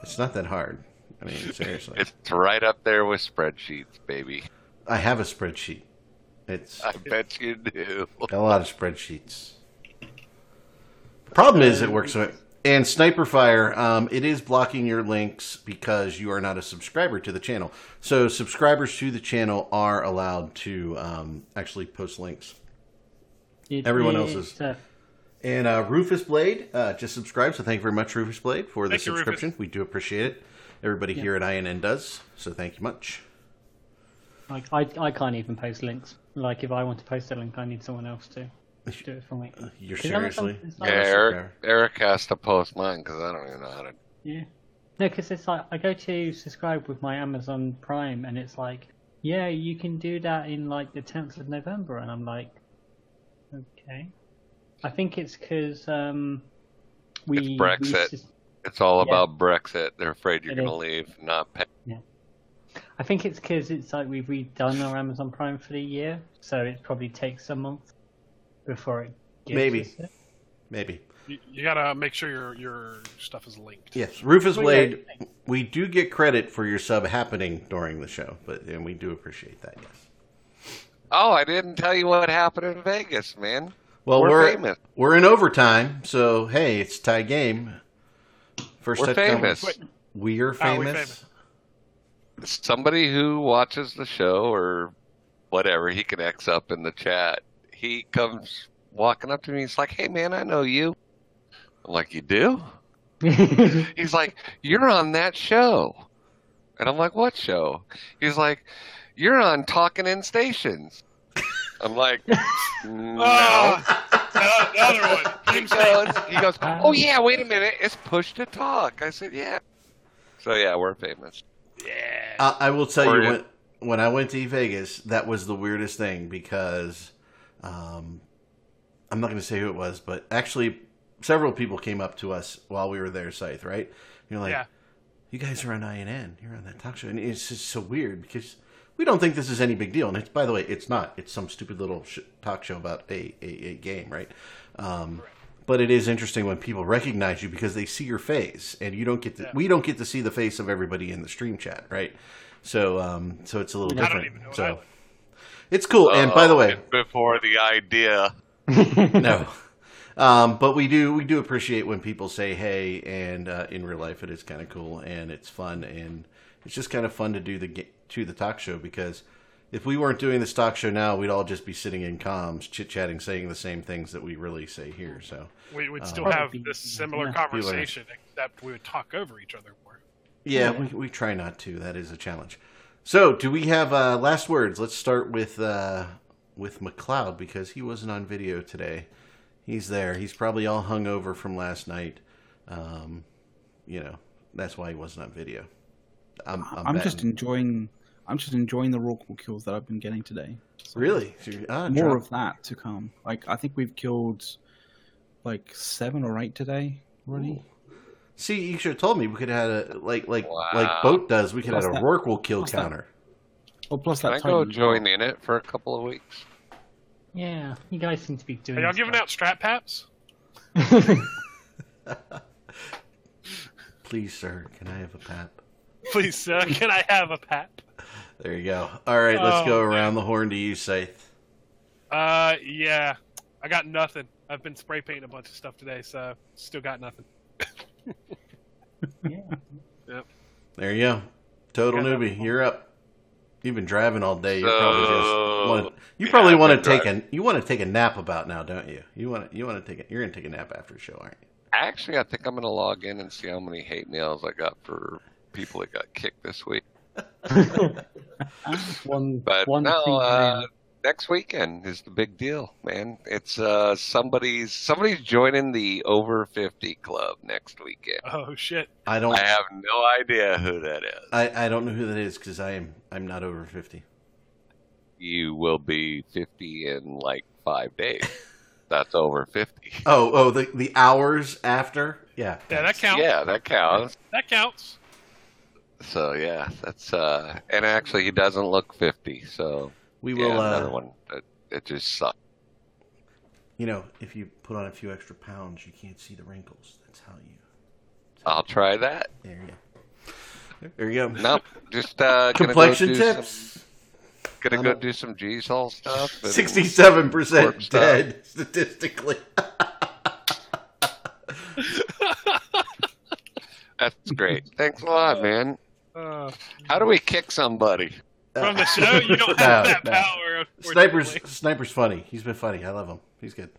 It's not that hard. I mean, seriously. It's right up there with spreadsheets, baby. I have a spreadsheet. It's I bet you do. a lot of spreadsheets. The problem is it works. And Sniper Fire, um, it is blocking your links because you are not a subscriber to the channel. So subscribers to the channel are allowed to um, actually post links. It Everyone else is- is, uh, And uh, Rufus Blade uh, just subscribed, so thank you very much, Rufus Blade, for the Thank you, subscription. We do appreciate it. Everybody here at INN does, so thank you much. like I, I can't even post links. Like if I want to post a link, I need someone else to do it for me. You're 'Cause Amazon- seriously? it's Yeah, like- Eric, Eric has to post mine because I don't even know how to. Yeah. No, because it's like I go to subscribe with my Amazon Prime, and it's like, yeah, you can do that in like the 10th of November, and I'm like, okay. I think it's because um, we. It's Brexit. we sus- It's all Yeah. about Brexit. They're afraid you're going to leave, not pay. I think it's because it's like we've redone our Amazon Prime for the year, so it probably takes a month before it. Gives Maybe. us it. Maybe. You, you gotta make sure your your stuff is linked. Yes, Rufus Well, yeah. Blade, we do get credit for your sub happening during the show, but and we do appreciate that. Yes. Oh, I didn't tell you what happened in Vegas, man. Well, We're we're famous. we're in overtime, so hey, it's tie game. First We're touchdown. famous. We're ah, famous. we're famous. Somebody who watches the show or whatever, he can X up in the chat. He comes walking up to me. He's like, "Hey, man, I know you." I'm like, "You do?" He's like, "You're on that show," and I'm like, "What show?" He's like, "You're on Talking in Stations." I'm like, "No." Oh, the, the one. he goes, he goes, "Oh yeah, wait a minute, it's Push to Talk." I said, "Yeah." So yeah, we're famous. Yeah. I, I will tell Or- you when when I went to Vegas, that was the weirdest thing because um, I'm not going to say who it was, but actually several people came up to us while we were there, Scythe. Right? You're like, Yeah. you guys are on INN. You're on that talk show, and it's just so weird because we don't think this is any big deal. And it's by the way, it's not. It's some stupid little sh- talk show about a, a, a game, right? Um, but it is interesting when people recognize you because they see your face, and you don't get to. Yeah. We don't get to see the face of everybody in the stream chat, right? So, um, so it's a little I don't different. even know what I so. It's cool. and by the way, before the idea. no. Um, but we do we do appreciate when people say hey, and uh, in real life it is kind of cool and it's fun and it's just kind of fun to do the to the talk show because if we weren't doing this talk show now, we'd all just be sitting in comms, chit chatting, saying the same things that we really say here. So We would still Uh, have this similar yeah. conversation, except we would talk over each other more. yeah, we, we try not to. That is a challenge. So do we have uh, last words? Let's start with uh, with McLeod because he wasn't on video today. He's there. He's probably all hungover from last night. Um, you know, that's why he wasn't on video. I'm, I'm, I'm just enjoying. I'm just enjoying the raw kills that I've been getting today. really So you- ah, More drop- of that to come. Like I think we've killed like seven or eight today already. See, you should have told me we could have had a like like like boat does. We could have What's a that? Rorqual kill What's that? counter. Oh, plus Can that I go Titan as well. join in it for a couple of weeks? yeah, you guys seem to be doing. Are y'all giving out strap paps? Please, sir, can I have a pap? Please, sir, can I have a pap? There you go. All right, let's Oh, go man. around the horn to you, Scythe. Uh, yeah. I got nothing. I've been spray painting a bunch of stuff today, so still got nothing. Yeah. Yeah. There you go. Total Yeah. newbie. You're up. You've been driving all day. You probably just So, want. You yeah, probably I've want to take driving. a. You want to take a nap about now, don't you? You want to. You want to take. A, you're gonna take a nap after the show, aren't you? Actually, I think I'm going to log in and see how many hate mails I got for people that got kicked this week. one, But one no, uh, in. Next weekend is the big deal, man. It's uh somebody's somebody's joining the over 50 club next weekend. Oh shit! I don't. I have no idea who that is. I, I don't know who that is because I am. I'm not over fifty. You will be 50 in like five days. That's over 50. Oh, oh, the the hours after. Yeah. Yeah, that counts. Yeah, that counts. That counts. So yeah, that's uh, and actually he doesn't look 50. So We yeah, will. another Uh, one. It, it just sucks. you know, if you put on a few extra pounds, you can't see the wrinkles. That's how you. I'll try that. There you go. There you go. Nope, just uh, gonna Complexion go tips. Some, gonna I'm go a- do some G Sol stuff. Sixty-seven percent Work stuff. dead statistically. That's great. Thanks a lot, man. Uh, How do we kick somebody? From the show, you don't have No, that no. power. Sniper's. Sniper's funny. He's been funny. I love him. He's good.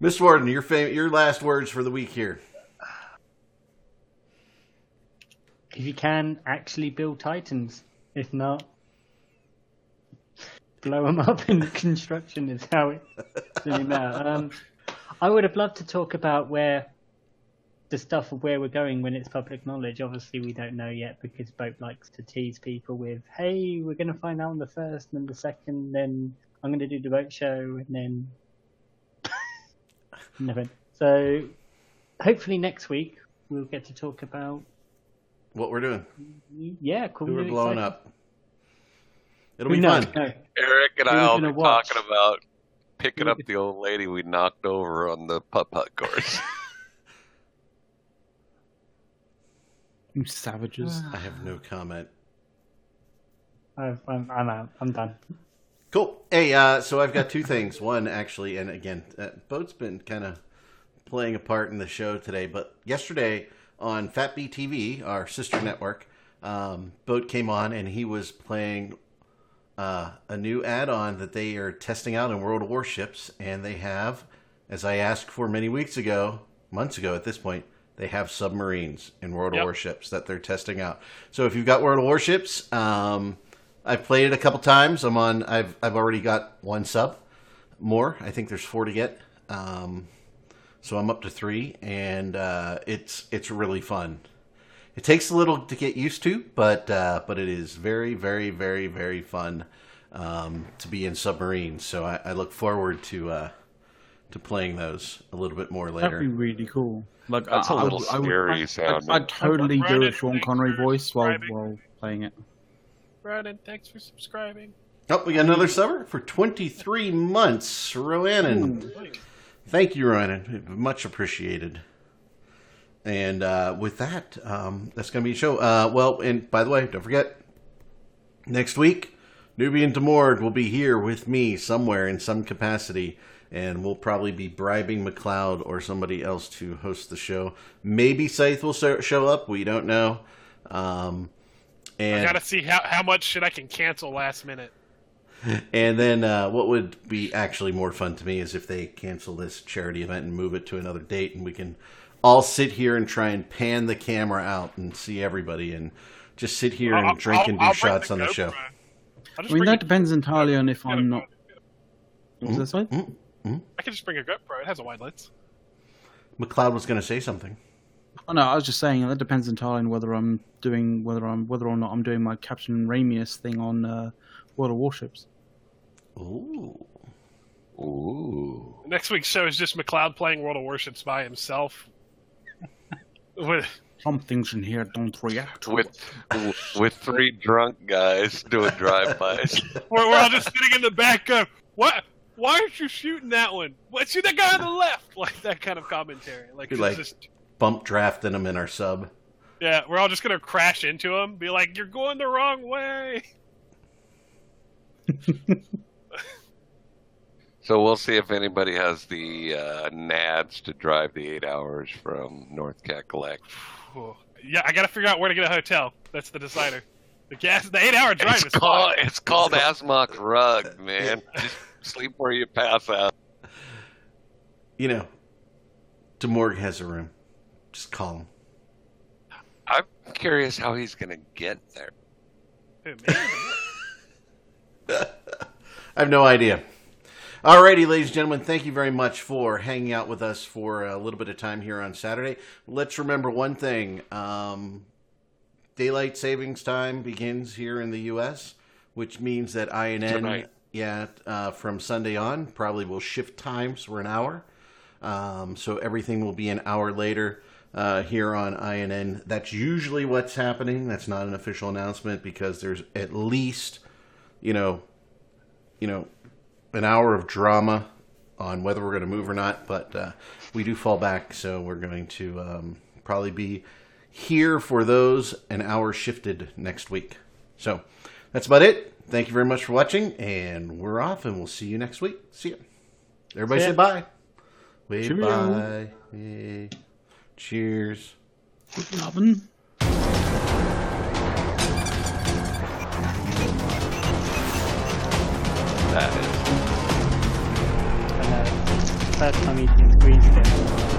Miss Warden, your fam- your last words for the week here. If you can, actually build Titans. If not, blow them up in construction is how it really matter. Um, I would have loved to talk about where the stuff of where we're going when it's public knowledge. Obviously, we don't know yet because Boat likes to tease people with, "Hey, we're going to find out on the first, and then the second, then I'm going to do the boat show, and then never." So, hopefully next week we'll get to talk about What we're doing. yeah, cool. Who we're blowing exciting- up. It'll be no, fun. no. Eric and I we will be watch? talking about picking up the old lady we knocked over on the putt putt course. You savages. I have no comment. I've, I'm, I'm out. I'm done. Cool. Hey, uh, so I've got two things. One, actually, and again, uh, Boat's been kind of playing a part in the show today, but yesterday on Fat B TV, our sister network, um, Boat came on and he was playing uh, a new add-on that they are testing out in World of Warships, and they have, as I asked for many weeks ago, months ago at this point, they have submarines in World Yep. of Warships that they're testing out. So if you've got World of Warships, um, I've played it a couple times. I'm on. I've I've already got one sub. More. I think there's four to get. Um, so I'm up to three, and uh, it's it's really fun. It takes a little to get used to, but uh, but it is very very very very fun um, to be in submarines. So I, I look forward to uh, to playing those a little bit more later. That'd be really cool. Like That's I, a I little would- I would- scary I- sounding. I'd totally do a Sean thanks Connery voice while while playing it. Brandon, thanks for subscribing. Oh, we got another subber for 23 months, Roannon. Thank you, Ryan. Much appreciated. And uh, with that, um, that's going to be a show. Uh, well, and by the way, don't forget, next week, Nubian Demord will be here with me somewhere in some capacity, and we'll probably be bribing McLeod or somebody else to host the show. Maybe Scythe will show up. We don't know. Um, I gotta see how how much shit I can cancel last minute. and then uh, what would be actually more fun to me is if they cancel this charity event and move it to another date, and we can all sit here and try and pan the camera out and see everybody, and just sit here and I'll- drink I'll- and do I'll bring shots on the GoPro. show. I'll I just mean, that depends entirely on if get a I'm not. GoPro. What was that say? I can just bring a GoPro. It has a wide lens. McLeod was going to say something. Oh, no, I was just saying that depends entirely on whether I'm doing whether I'm whether or not I'm doing my Captain Ramius thing on uh, World of Warships. Ooh. Ooh. Next week's show is just McLeod playing World of Warships by himself. With Some things in here don't react. With with three drunk guys doing drive-bys. we're, we're all just sitting in the back going, "What? Why aren't you shooting that one? What? Shoot that guy on the left!" Like that kind of commentary. Like, Be like- just Bump drafting him in our sub. yeah, we're all just gonna crash into him, be like, "You're going the wrong way." So we'll see if anybody has the uh, nads to drive the eight hours from North Cackalack. Whew. yeah, I got to figure out where to get a hotel. That's the decider. The gas, the eight-hour drive It's is called fine. it's called Asmok Rug, man. Just sleep where you pass out. You know, DeMorg has a room. Just call him. I'm curious how he's gonna get there. Who. I have no idea. Alrighty, ladies and gentlemen, thank you very much for hanging out with us for a little bit of time here on Saturday. Let's remember one thing. Um, daylight savings time begins here in the U.S., which means that INN, Tonight. Yeah, uh, from Sunday on, probably will shift times for an hour. Um, so everything will be an hour later uh, here on INN. That's usually what's happening. That's not an official announcement because there's at least, you know, you know, an hour of drama on whether we're going to move or not. But uh, we do fall back, so we're going to um, probably be here for those an hour shifted next week. So that's about it. Thank you very much for watching, and we're off, and we'll see you next week. See ya. Everybody See ya. say bye. Wave Cheerio. bye. Yay. Cheers. Lovin'. That is. I know. First time eating green stick.